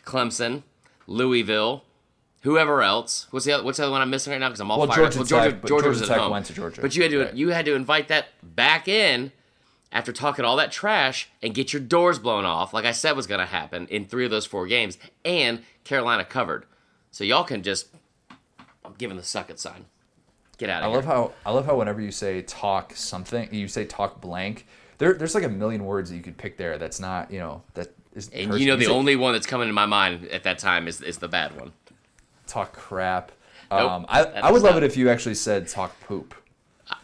[SPEAKER 2] Clemson, Louisville, whoever else. What's the other, what's the other one I'm missing right now? Because I'm all
[SPEAKER 1] Well,
[SPEAKER 2] fired
[SPEAKER 1] Georgia
[SPEAKER 2] up. Well,
[SPEAKER 1] Tech-
[SPEAKER 2] Georgia
[SPEAKER 1] Georgia Tech
[SPEAKER 2] at home.
[SPEAKER 1] went to Georgia,
[SPEAKER 2] but you had to
[SPEAKER 1] right.
[SPEAKER 2] you had to invite that back in after talking all that trash and get your doors blown off, like I said was going to happen in three of those four games, and Carolina covered. So y'all can just, I'm giving the suck it sign. Get out of
[SPEAKER 1] I
[SPEAKER 2] of
[SPEAKER 1] love how I love how whenever you say talk something, you say talk blank. There, there's like a million words that you could pick there. That's not, you know, that is.
[SPEAKER 2] and you know the only one that's coming to my mind at that time is is the bad one.
[SPEAKER 1] talk crap.
[SPEAKER 2] Nope,
[SPEAKER 1] um, I, I would love
[SPEAKER 2] not-
[SPEAKER 1] it if you actually said talk poop.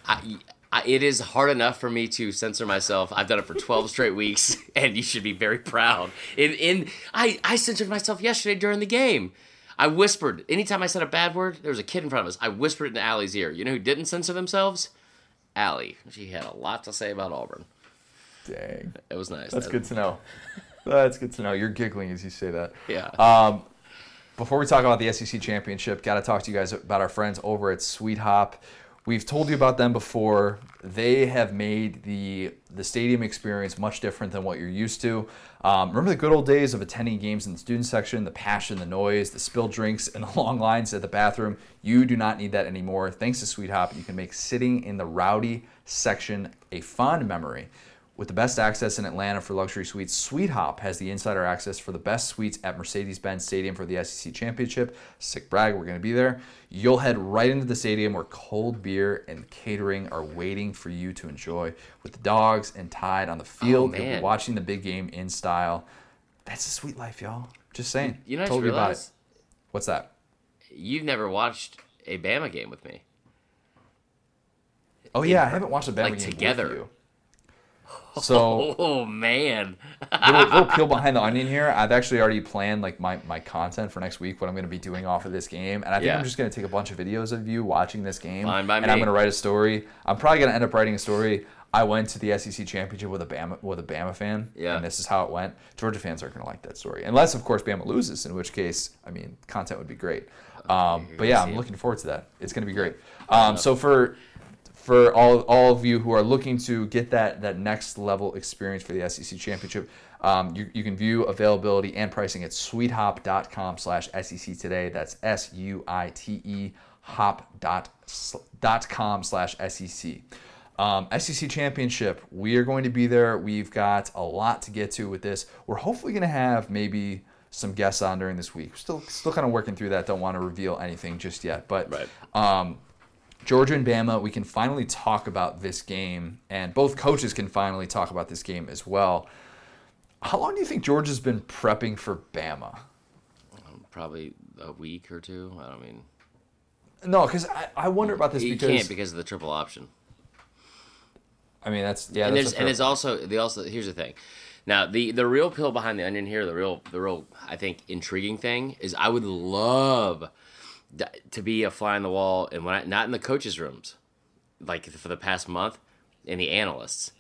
[SPEAKER 2] I, I, it is hard enough for me to censor myself. I've done it for 12 straight weeks, and you should be very proud. In, in I, I censored myself yesterday during the game. I whispered. Anytime I said a bad word, there was a kid in front of us. I whispered it in Allie's ear. You know who didn't censor themselves? Allie. She had a lot to say about Auburn.
[SPEAKER 1] Dang,
[SPEAKER 2] It was nice.
[SPEAKER 1] that's
[SPEAKER 2] That-
[SPEAKER 1] good to know. That's good to know. You're giggling as you say that.
[SPEAKER 2] Yeah.
[SPEAKER 1] Um, before we talk about the SEC championship, got to talk to you guys about our friends over at SuiteHop. We've told you about them before. They have made the the stadium experience much different than what you're used to. Um, remember the good old days of attending games in the student section, the passion, the noise, the spilled drinks, and the long lines at the bathroom. You do not need that anymore. Thanks to SuiteHop, you can make sitting in the rowdy section a fond memory. With the best access in Atlanta for luxury suites, SuiteHop has the insider access for the best suites at Mercedes Benz Stadium for the SEC Championship. Sick brag, we're going to be there. You'll head right into the stadium where cold beer and catering are waiting for you to enjoy. With the dogs and Tide on the oh, field, you'll be watching the big game in style. That's a sweet life, y'all. Just saying.
[SPEAKER 2] you know,
[SPEAKER 1] Told you about it. What's that?
[SPEAKER 2] you've never watched a Bama game with me.
[SPEAKER 1] Oh, yeah, I haven't watched a Bama
[SPEAKER 2] like,
[SPEAKER 1] game
[SPEAKER 2] together.
[SPEAKER 1] So
[SPEAKER 2] Oh, man.
[SPEAKER 1] little, little peel behind the onion here. I've actually already planned like my, my content for next week, what I'm going to be doing off of this game, and I think
[SPEAKER 2] Yeah.
[SPEAKER 1] I'm just going to take a bunch of videos of you watching this game, and I'm going to write a story. I'm probably going to end up writing a story. I went to the SEC championship with a Bama with a Bama fan,
[SPEAKER 2] Yeah.
[SPEAKER 1] and this is how it went. Georgia fans aren't going to like that story, unless of course Bama loses, in which case, I mean, content would be great. Um, but yeah, I'm looking forward to that. It's going to be great. Um, so for for all all of you who are looking to get that that next level experience for the SEC championship, um, you, you can view availability and pricing at suitehop.com slash SEC today. That's S U I T E hop dot dot com slash SEC. Um, SEC championship, we are going to be there. We've got a lot to get to with this. We're hopefully going to have maybe some guests on during this week. Still, still kind of working through that. Don't want to reveal anything just yet, but
[SPEAKER 2] Right.
[SPEAKER 1] um, Georgia and Bama, we can finally talk about this game, and both coaches can finally talk about this game as well. How long do you think Georgia's been prepping for Bama?
[SPEAKER 2] Probably a week or two. I don't mean.
[SPEAKER 1] No, because I, I wonder about this
[SPEAKER 2] You
[SPEAKER 1] because
[SPEAKER 2] can't because of the triple option.
[SPEAKER 1] I mean that's yeah.
[SPEAKER 2] and
[SPEAKER 1] that's
[SPEAKER 2] there's and there's also the also here's the thing. Now the the real pill behind the onion here, the real the real I think intriguing thing is I would love to be a fly on the wall and when I, not in the coaches rooms, like for the past month, in the analysts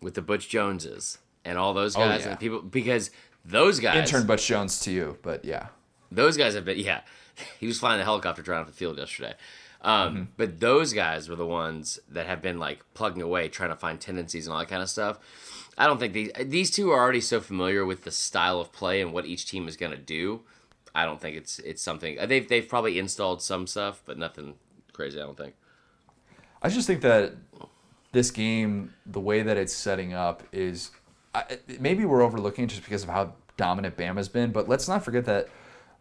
[SPEAKER 2] with the Butch Joneses and all those
[SPEAKER 1] Oh,
[SPEAKER 2] guys
[SPEAKER 1] yeah.
[SPEAKER 2] and people because those guys
[SPEAKER 1] intern Butch Jones to you, but yeah.
[SPEAKER 2] those guys have been yeah he was flying the helicopter around the field yesterday um,
[SPEAKER 1] Mm-hmm.
[SPEAKER 2] but those guys were the ones that have been like plugging away trying to find tendencies and all that kind of stuff i don't think these these two are already so familiar with the style of play and what each team is going to do i don't think it's it's something uh, they've, they've probably installed some stuff but nothing crazy i don't think
[SPEAKER 1] I just think that this game, the way that it's setting up, is I, maybe we're overlooking just because of how dominant Bama's been. But let's not forget that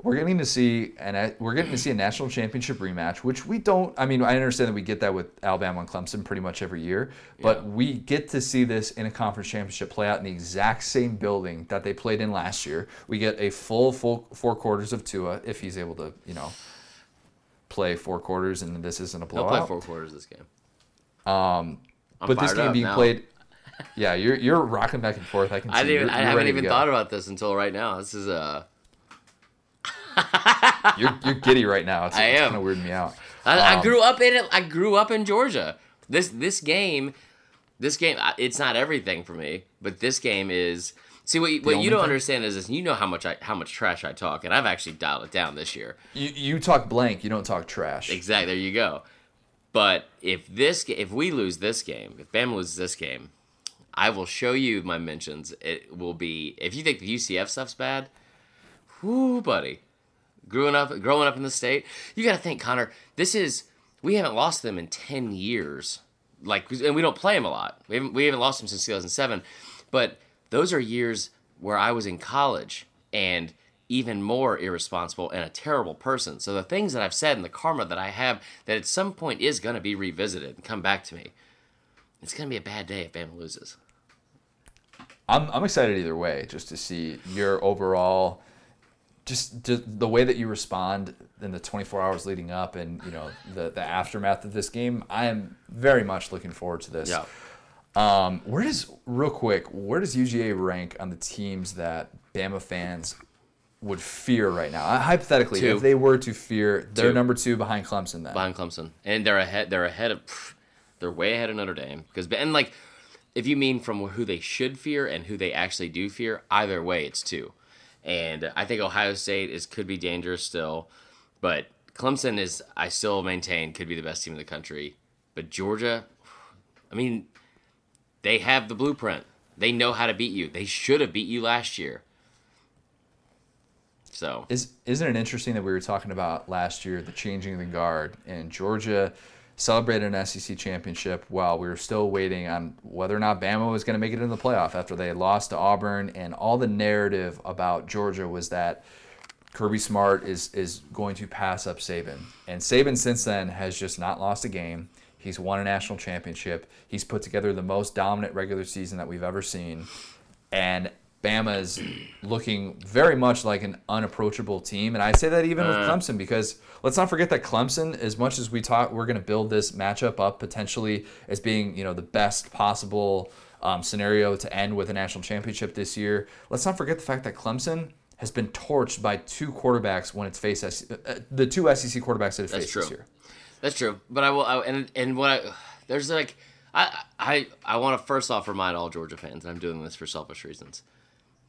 [SPEAKER 1] we're getting to see and we're getting to see a national championship rematch, which we don't. I mean, I understand that we get that with Alabama and Clemson pretty much every year, but
[SPEAKER 2] Yeah.
[SPEAKER 1] we get to see this in a conference championship play out in the exact same building that they played in last year. We get a full, full four quarters of Tua if he's able to, you know. Play four quarters, and this isn't a blowout.
[SPEAKER 2] play four quarters this game
[SPEAKER 1] Um,
[SPEAKER 2] I'm
[SPEAKER 1] but this game being
[SPEAKER 2] now.
[SPEAKER 1] played, yeah, you're you're rocking back and forth. I can see.
[SPEAKER 2] i didn't even
[SPEAKER 1] you're, you're
[SPEAKER 2] haven't even thought about this until right now this is uh
[SPEAKER 1] You're you're giddy right now. It's,
[SPEAKER 2] I
[SPEAKER 1] it's
[SPEAKER 2] am.
[SPEAKER 1] kind of weirding me out.
[SPEAKER 2] I, I
[SPEAKER 1] Um,
[SPEAKER 2] grew up in it. I grew up in Georgia. This this game, this game, it's not everything for me, but this game is. See what you, what you don't
[SPEAKER 1] thing?
[SPEAKER 2] understand is this. You know how much I how much trash I talk, and I've actually dialed it down this year.
[SPEAKER 1] You you talk blank. You don't talk trash.
[SPEAKER 2] Exactly. There you go. But if this, if we lose this game, if Bama loses this game, I will show you my mentions. It will be if you think the UCF stuff's bad, whoo, buddy. Growing up, growing up in the state, you got to think, Connor. This is we haven't lost them in ten years. Like, and we don't play them a lot. We haven't we haven't lost them since 2007. But those are years where I was in college and even more irresponsible and a terrible person. So the things that I've said and the karma that I have that at some point is going to be revisited and come back to me. It's going to be a bad day if Bama loses.
[SPEAKER 1] I'm I'm excited either way, just to see your overall, just, the way that you respond in the 24 hours leading up, and you know the the aftermath of this game. I am very much looking forward to this.
[SPEAKER 2] Yeah.
[SPEAKER 1] Um, where does real quick? Where does UGA rank on the teams that Bama fans would fear right now? Uh, Hypothetically,
[SPEAKER 2] Two.
[SPEAKER 1] if they were to fear, they're
[SPEAKER 2] Two.
[SPEAKER 1] number two behind Clemson. Then
[SPEAKER 2] behind Clemson, and they're ahead. They're ahead of. pff, They're way ahead of Notre Dame because and like, if you mean from who they should fear and who they actually do fear, either way, it's two. And I think Ohio State is could be dangerous still, but Clemson is I still maintain could be the best team in the country. But Georgia, I mean, they have the blueprint. They know how to beat you. They should have beat you last year. So
[SPEAKER 1] Is isn't it interesting that we were talking about last year the changing of the guard and Georgia celebrated an SEC championship while we were still waiting on whether or not Bama was going to make it in the playoff after they lost to Auburn and all the narrative about Georgia was that Kirby Smart is is going to pass up Saban and Saban since then has just not lost a game. He's won a national championship. He's put together the most dominant regular season that we've ever seen and Bama is looking very much like an unapproachable team, and I say that even with Clemson because let's not forget that Clemson, as much as we talk, we're going to build this matchup up potentially as being you know the best possible um, scenario to end with a national championship this year. Let's not forget the fact that Clemson has been torched by two quarterbacks when it's faced uh, the two SEC quarterbacks that it faced this year.
[SPEAKER 2] That's true, but I will. I, and and what I there's like I I I want to first off remind all Georgia fans, and I'm doing this for selfish reasons,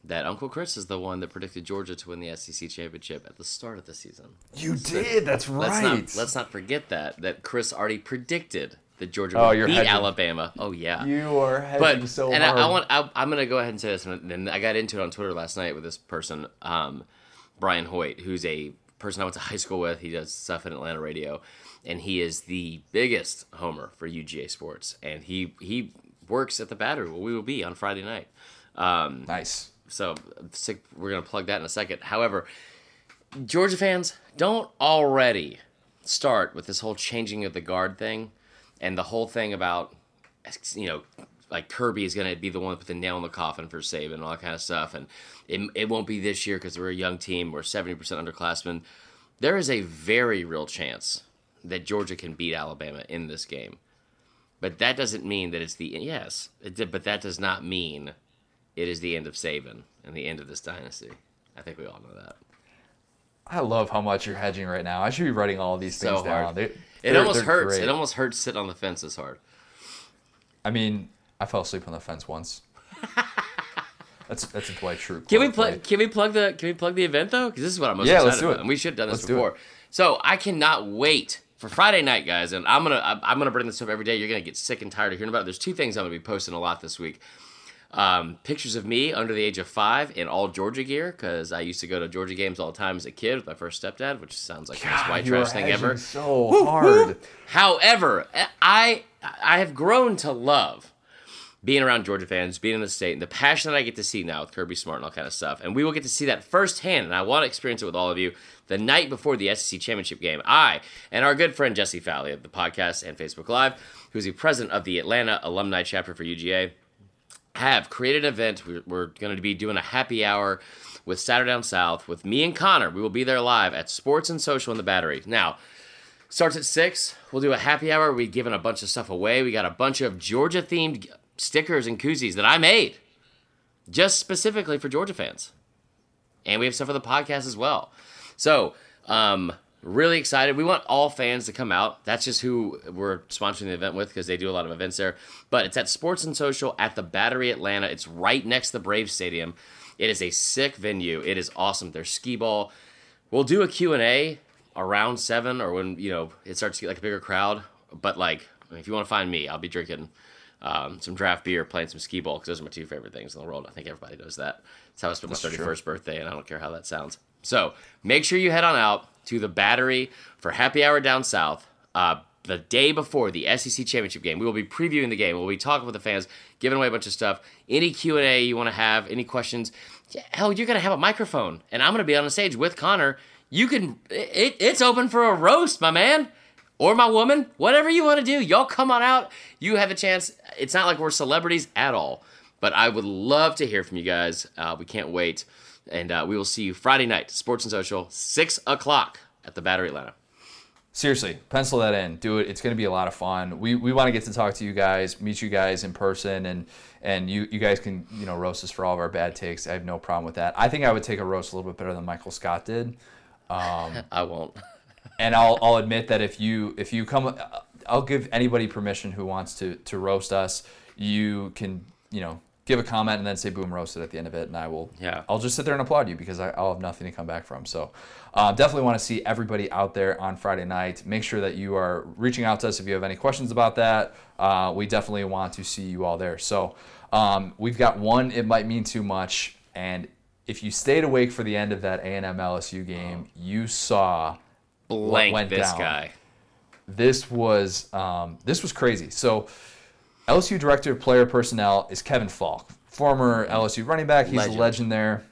[SPEAKER 2] that Uncle Chris is the one that predicted Georgia to win the SEC championship at the start of the season.
[SPEAKER 1] You did. That's
[SPEAKER 2] Let's
[SPEAKER 1] right.
[SPEAKER 2] not let's not forget that that Chris already predicted that Georgia
[SPEAKER 1] Oh,
[SPEAKER 2] would
[SPEAKER 1] you're
[SPEAKER 2] beat
[SPEAKER 1] hedging.
[SPEAKER 2] Alabama. Oh yeah.
[SPEAKER 1] you are hedging
[SPEAKER 2] but
[SPEAKER 1] so
[SPEAKER 2] and
[SPEAKER 1] hard.
[SPEAKER 2] I, I want I, I'm gonna go ahead and say this, and and I got into it on Twitter last night with this person, um, Brian Hoyt, who's a person I went to high school with. He does stuff in Atlanta radio, and he is the biggest homer for UGA sports, and he he works at the Battery where we will be on Friday night. Um,
[SPEAKER 1] nice.
[SPEAKER 2] So we're gonna plug that in a second. However, Georgia fans don't already start with this whole changing of the guard thing, and the whole thing about you know like Kirby is gonna be the one to put the nail in the coffin for Saban and all that kind of stuff, and it, it won't be this year because we're a young team. We're seventy percent underclassmen. There is a very real chance that Georgia can beat Alabama in this game, but that doesn't mean that it's the yes. It did, but that does not mean it is the end of Saban and the end of this dynasty. I think we all know that.
[SPEAKER 1] I love how much you're hedging right now. I should be writing all these
[SPEAKER 2] So
[SPEAKER 1] things down. They-
[SPEAKER 2] It
[SPEAKER 1] they're-
[SPEAKER 2] almost hurts.
[SPEAKER 1] great.
[SPEAKER 2] It almost hurts sitting on the fence this hard.
[SPEAKER 1] I mean, I fell asleep on the fence once. that's that's a Dwight Schrute.
[SPEAKER 2] Can we plug?
[SPEAKER 1] right?
[SPEAKER 2] Can we plug the? Can we plug the event though? Because this is what I'm most
[SPEAKER 1] Yeah,
[SPEAKER 2] excited
[SPEAKER 1] let's do
[SPEAKER 2] about.
[SPEAKER 1] it.
[SPEAKER 2] And we should have done this
[SPEAKER 1] Let's
[SPEAKER 2] before.
[SPEAKER 1] it.
[SPEAKER 2] So I cannot wait for Friday night, guys. And I'm gonna I'm I'm gonna bring this up every day. You're gonna get sick and tired of hearing about it. There's two things I'm gonna be posting a lot this week. Um, pictures of me under the age of five in all Georgia gear because I used to go to Georgia games all the time as a kid with my first stepdad, which sounds like the most white trash thing ever.
[SPEAKER 1] So hard.
[SPEAKER 2] However, I I have grown to love being around Georgia fans, being in the state, and the passion that I get to see now with Kirby Smart and all kind of stuff. And we will get to see that firsthand, and I want to experience it with all of you the night before the SEC championship game. I and our good friend Jesse Fowley of the podcast and Facebook Live, who's the president of the Atlanta alumni chapter for UGA, have created an event. We're, we're going to be doing a happy hour with Saturday Down South with me and Connor. We will be there live at Sports and Social in the Battery. Now, starts at six. We'll do a happy hour. We're giving a bunch of stuff away. We got a bunch of Georgia themed stickers and koozies that I made just specifically for Georgia fans. And we have stuff for the podcast as well. So, um, really excited. We want all fans to come out. That's just who we're sponsoring the event with because they do a lot of events there. But it's at Sports and Social at the Battery Atlanta. It's right next to the Braves Stadium. It is a sick venue. It is awesome. There's skee ball. We'll do a Q&A around 7 or when, you know, it starts to get like a bigger crowd But like, if you want to find me, I'll be drinking um, some draft beer, playing some skee ball because those are my two favorite things in the world. I think everybody knows that. It's how I spent my thirty first birthday, and I don't care how that sounds. So make sure you head on out to the Battery for happy hour down south. Uh, the day before the SEC championship game, we will be previewing the game. We'll be talking with the fans, giving away a bunch of stuff. Any Q and A you want to have, any questions? Hell, you're gonna have a microphone, and I'm gonna be on the stage with Connor. You can. It, it's open for a roast, my man or my woman, whatever you want to do. Y'all come on out. You have a chance. It's not like we're celebrities at all, but I would love to hear from you guys. Uh, we can't wait. And uh, we will see you Friday night, Sports and Social, 6 o'clock at the Battery Atlanta.
[SPEAKER 1] Seriously, pencil that in. Do it. It's going to be a lot of fun. We, we want to get to talk to you guys, meet you guys in person, and and you you guys can you know roast us for all of our bad takes. I have no problem with that. I think I would take a roast a little bit better than Michael Scott did.
[SPEAKER 2] Um, I won't.
[SPEAKER 1] and I'll I'll admit that if you if you come, I'll give anybody permission who wants to to roast us. You can you know give a comment and then say boom roasted at the end of it and i will
[SPEAKER 2] yeah.
[SPEAKER 1] I'll just sit there and applaud you because I, will have nothing to come back from. So uh, definitely want to see everybody out there on friday night. Make sure that you are reaching out to us if you have any questions about that. Uh, we definitely want to see you all there. So um, we've got one it might mean too much and if you stayed awake for the end of that a&m lsu game you saw
[SPEAKER 2] blank went this down. guy.
[SPEAKER 1] This was um, this was crazy. So LSU Director of Player Personnel is Kevin Faulk, former LSU running back. He's legend. a legend there.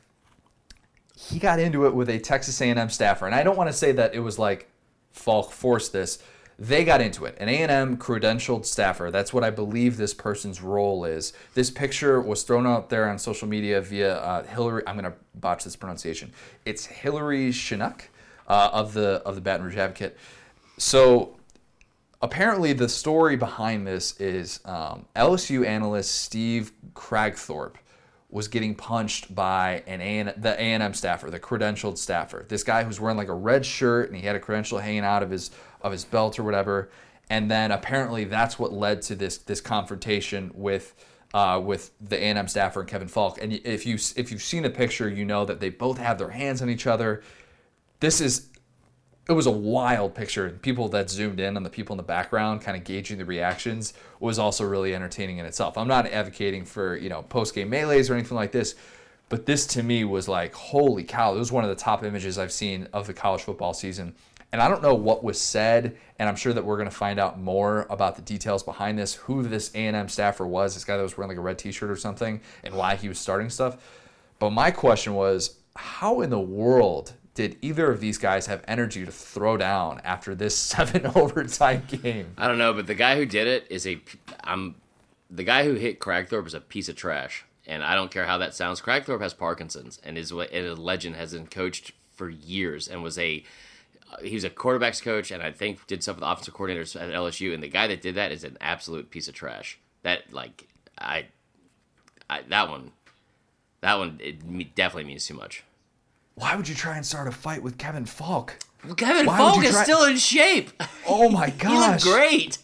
[SPEAKER 1] He got into it with a Texas A&M staffer, and I don't want to say that it was like Faulk forced this. They got into it. An A&M credentialed staffer. That's what I believe this person's role is. This picture was thrown out there on social media via uh, Hilary. I'm going to botch this pronunciation. It's Hilary Scheinuk uh, of the of the Baton Rouge Advocate. So apparently the story behind this is um, LSU analyst Steve Kragthorpe was getting punched by an A- the A&M staffer, the credentialed staffer. This guy who's wearing like a red shirt and he had a credential hanging out of his of his belt or whatever. And then apparently that's what led to this this confrontation with uh, with the A&M staffer and Kevin Faulk. And if you if you've seen the picture, you know that they both have their hands on each other. This is it was a wild picture. People that zoomed in on the people in the background, kind of gauging the reactions, was also really entertaining in itself. I'm not advocating for you know post game melees or anything like this, but this to me was like, holy cow! It was one of the top images I've seen of the college football season. And I don't know what was said, and I'm sure that we're going to find out more about the details behind this, who this A&M staffer was, this guy that was wearing like a red T-shirt or something, and why he was starting stuff. But my question was, how in the world did either of these guys have energy to throw down after this seven overtime game?
[SPEAKER 2] I don't know, but the guy who did it is a I'm the guy who hit Kragthorpe is a piece of trash, and I don't care how that sounds. Kragthorpe has Parkinson's and is what a legend, has been coached for years, and was a uh, he was a quarterbacks coach, and I think did stuff with offensive coordinators at LSU. And the guy that did that is an absolute piece of trash. That like I, I that one, that one it definitely means too much
[SPEAKER 1] why would you try and start a fight with Kevin Faulk?
[SPEAKER 2] Kevin Why Faulk is try- still in shape.
[SPEAKER 1] Oh my gosh,
[SPEAKER 2] he looked great.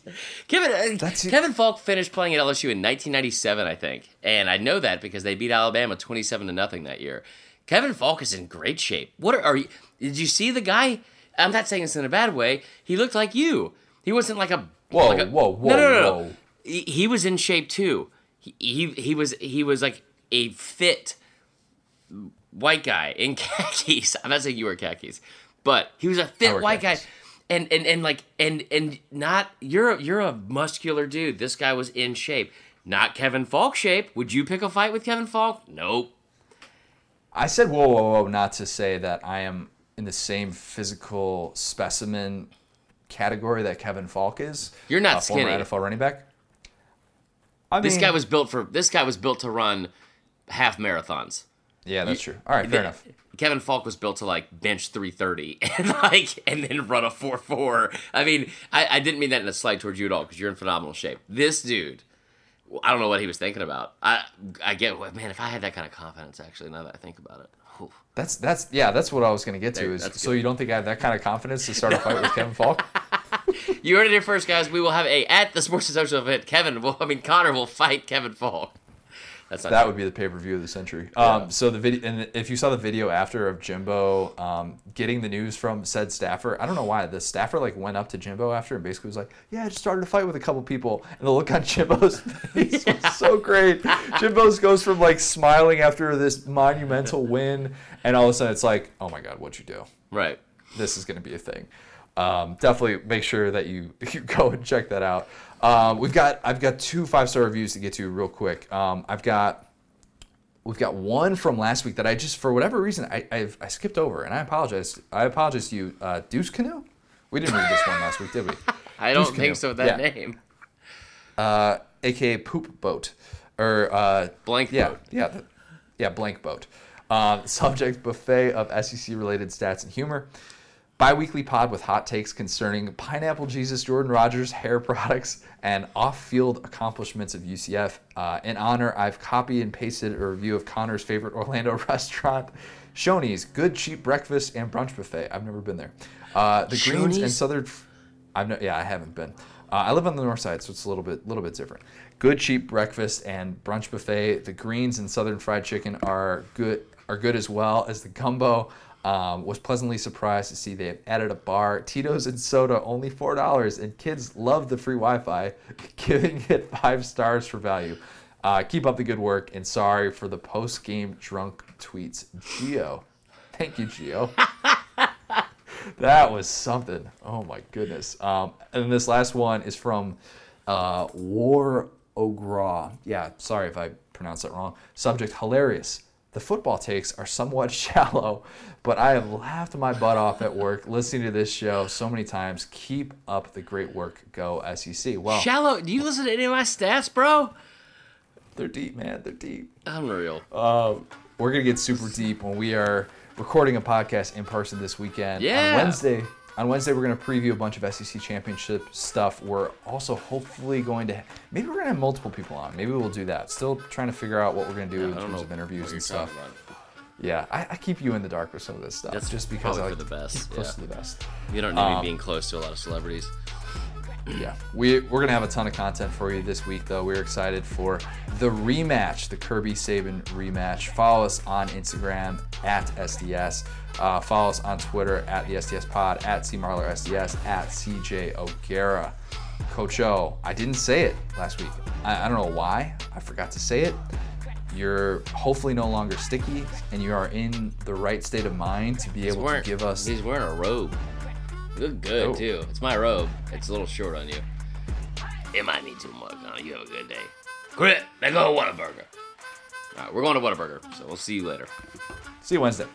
[SPEAKER 2] Kevin uh, Kevin Faulk finished playing at LSU in 1997, I think, and I know that because they beat Alabama 27 to nothing that year. Kevin Faulk is in great shape. What are, are you? Did you see the guy? I'm not saying this in a bad way. He looked like you. He wasn't like a
[SPEAKER 1] whoa,
[SPEAKER 2] like a,
[SPEAKER 1] whoa, whoa, no, no, no, no.
[SPEAKER 2] He, he was in shape too. He, he he was he was like a fit white guy in khakis. I'm not saying you wear khakis, but he was a fit white khakis. guy. And, and and like and and not you're a, you're a muscular dude. This guy was in shape, not Kevin Faulk shape. Would you pick a fight with Kevin Faulk? Nope.
[SPEAKER 1] I said whoa whoa whoa not to say that I am in the same physical specimen category that Kevin Faulk is.
[SPEAKER 2] You're not skinny.
[SPEAKER 1] Former NFL running back.
[SPEAKER 2] I this guy was built for. This guy was built to run half marathons.
[SPEAKER 1] Yeah, that's you, true. All right, fair enough.
[SPEAKER 2] Kevin Faulk was built to like bench 330 and like and then run a 4-4. I mean, I, I didn't mean that in a slight towards you at all because you're in phenomenal shape. This dude, I don't know what he was thinking about. I I get man, if I had that kind of confidence, actually, now that I think about it. Whew.
[SPEAKER 1] That's that's yeah, that's what I was gonna get to. There, is so you don't think I have that kind of confidence to start a fight with Kevin Faulk?
[SPEAKER 2] you heard it here first, guys. We will have a at the Sports and Social event. Kevin will, I mean Connor will fight Kevin Faulk. That's
[SPEAKER 1] that
[SPEAKER 2] true.
[SPEAKER 1] would be the pay per view of the century. Um, so the video, and if you saw the video after of Jimbo um, getting the news from said staffer, I don't know why the staffer like went up to Jimbo after and basically was like, "Yeah, I just started a fight with a couple people," and the look on Jimbo's face was so great. Jimbo's goes from like smiling after this monumental win, and all of a sudden it's like, "Oh my God, what'd you do?"
[SPEAKER 2] Right.
[SPEAKER 1] this is going to be a thing. Um, definitely make sure that you, you go and check that out. Um, we've got I've got two five star reviews to get to real quick. Um, I've got we've got one from last week that I just for whatever reason I I've, I skipped over and I apologize. I apologize to you, uh, Deuce Canoe. We didn't read this one last week, did we?
[SPEAKER 2] I don't
[SPEAKER 1] Deuce
[SPEAKER 2] think so that
[SPEAKER 1] Yeah.
[SPEAKER 2] name.
[SPEAKER 1] uh, aka Poop Boat, or uh,
[SPEAKER 2] Blank
[SPEAKER 1] yeah,
[SPEAKER 2] boat.
[SPEAKER 1] yeah, th- yeah, blank boat. Um, subject buffet of SEC related stats and humor. Biweekly pod with hot takes concerning pineapple Jesus, Jordan Rodgers, hair products, and off-field accomplishments of UCF. Uh, in honor, I've copied and pasted a review of Connor's favorite Orlando restaurant, Shoney's Good Cheap Breakfast and Brunch Buffet. I've never been there. Uh, the greens and southern. I've no, yeah, I haven't been. Uh, I live on the north side, so it's a little bit, little bit different. Good cheap breakfast and brunch buffet. The greens and southern fried chicken are good, are good as well as the gumbo. Um, was pleasantly surprised to see they have added a bar, Tito's and soda, only four dollars, and kids love the free Wi-Fi, giving it five stars for value. Uh, keep up the good work, and sorry for the post-game drunk tweets, Geo. Thank you, Geo. That was something. Oh my goodness. Um, and this last one is from uh, War Ogra. Yeah, sorry if I pronounced that wrong. Subject hilarious. The football takes are somewhat shallow, but I have laughed my butt off at work listening to this show so many times. Keep up the great work. Go SEC. Well,
[SPEAKER 2] Shallow. Do you listen to any of my stats, bro?
[SPEAKER 1] they're deep, man. They're deep.
[SPEAKER 2] Unreal.
[SPEAKER 1] Um, we're gonna get super deep when we are recording a podcast in person this weekend.
[SPEAKER 2] Yeah.
[SPEAKER 1] On Wednesday. On Wednesday, we're gonna preview a bunch of SEC championship stuff. We're also hopefully going to maybe we're gonna have multiple people on. Maybe we'll do that. Still trying to figure out what we're gonna do in terms of interviews and stuff. Yeah, I, I keep you in the dark with some of this stuff.
[SPEAKER 2] That's
[SPEAKER 1] just because I like
[SPEAKER 2] the best,
[SPEAKER 1] close
[SPEAKER 2] yeah.
[SPEAKER 1] to the best.
[SPEAKER 2] You don't need
[SPEAKER 1] Um,
[SPEAKER 2] me being close to a lot of celebrities.
[SPEAKER 1] Yeah, we we're gonna have a ton of content for you this week, though. We're excited for the rematch, the Kirby Saban rematch. Follow us on Instagram at SDS. Uh, follow us on Twitter at the SDS Pod, at C Marler SDS, at CJ O'Gara. Coach O, I didn't say it last week. I, I don't know why. I forgot to say it. You're hopefully no longer sticky, and you are in the right state of mind to be
[SPEAKER 2] He's
[SPEAKER 1] able
[SPEAKER 2] wearing,
[SPEAKER 1] to give us.
[SPEAKER 2] He's wearing a robe. You look good
[SPEAKER 1] Oh.
[SPEAKER 2] too. It's my robe. It's a little short on you. It might need too much. No, you have a good day. Quit. They go to Whataburger. All right, we're going to Whataburger, so we'll see you later.
[SPEAKER 1] See you Wednesday.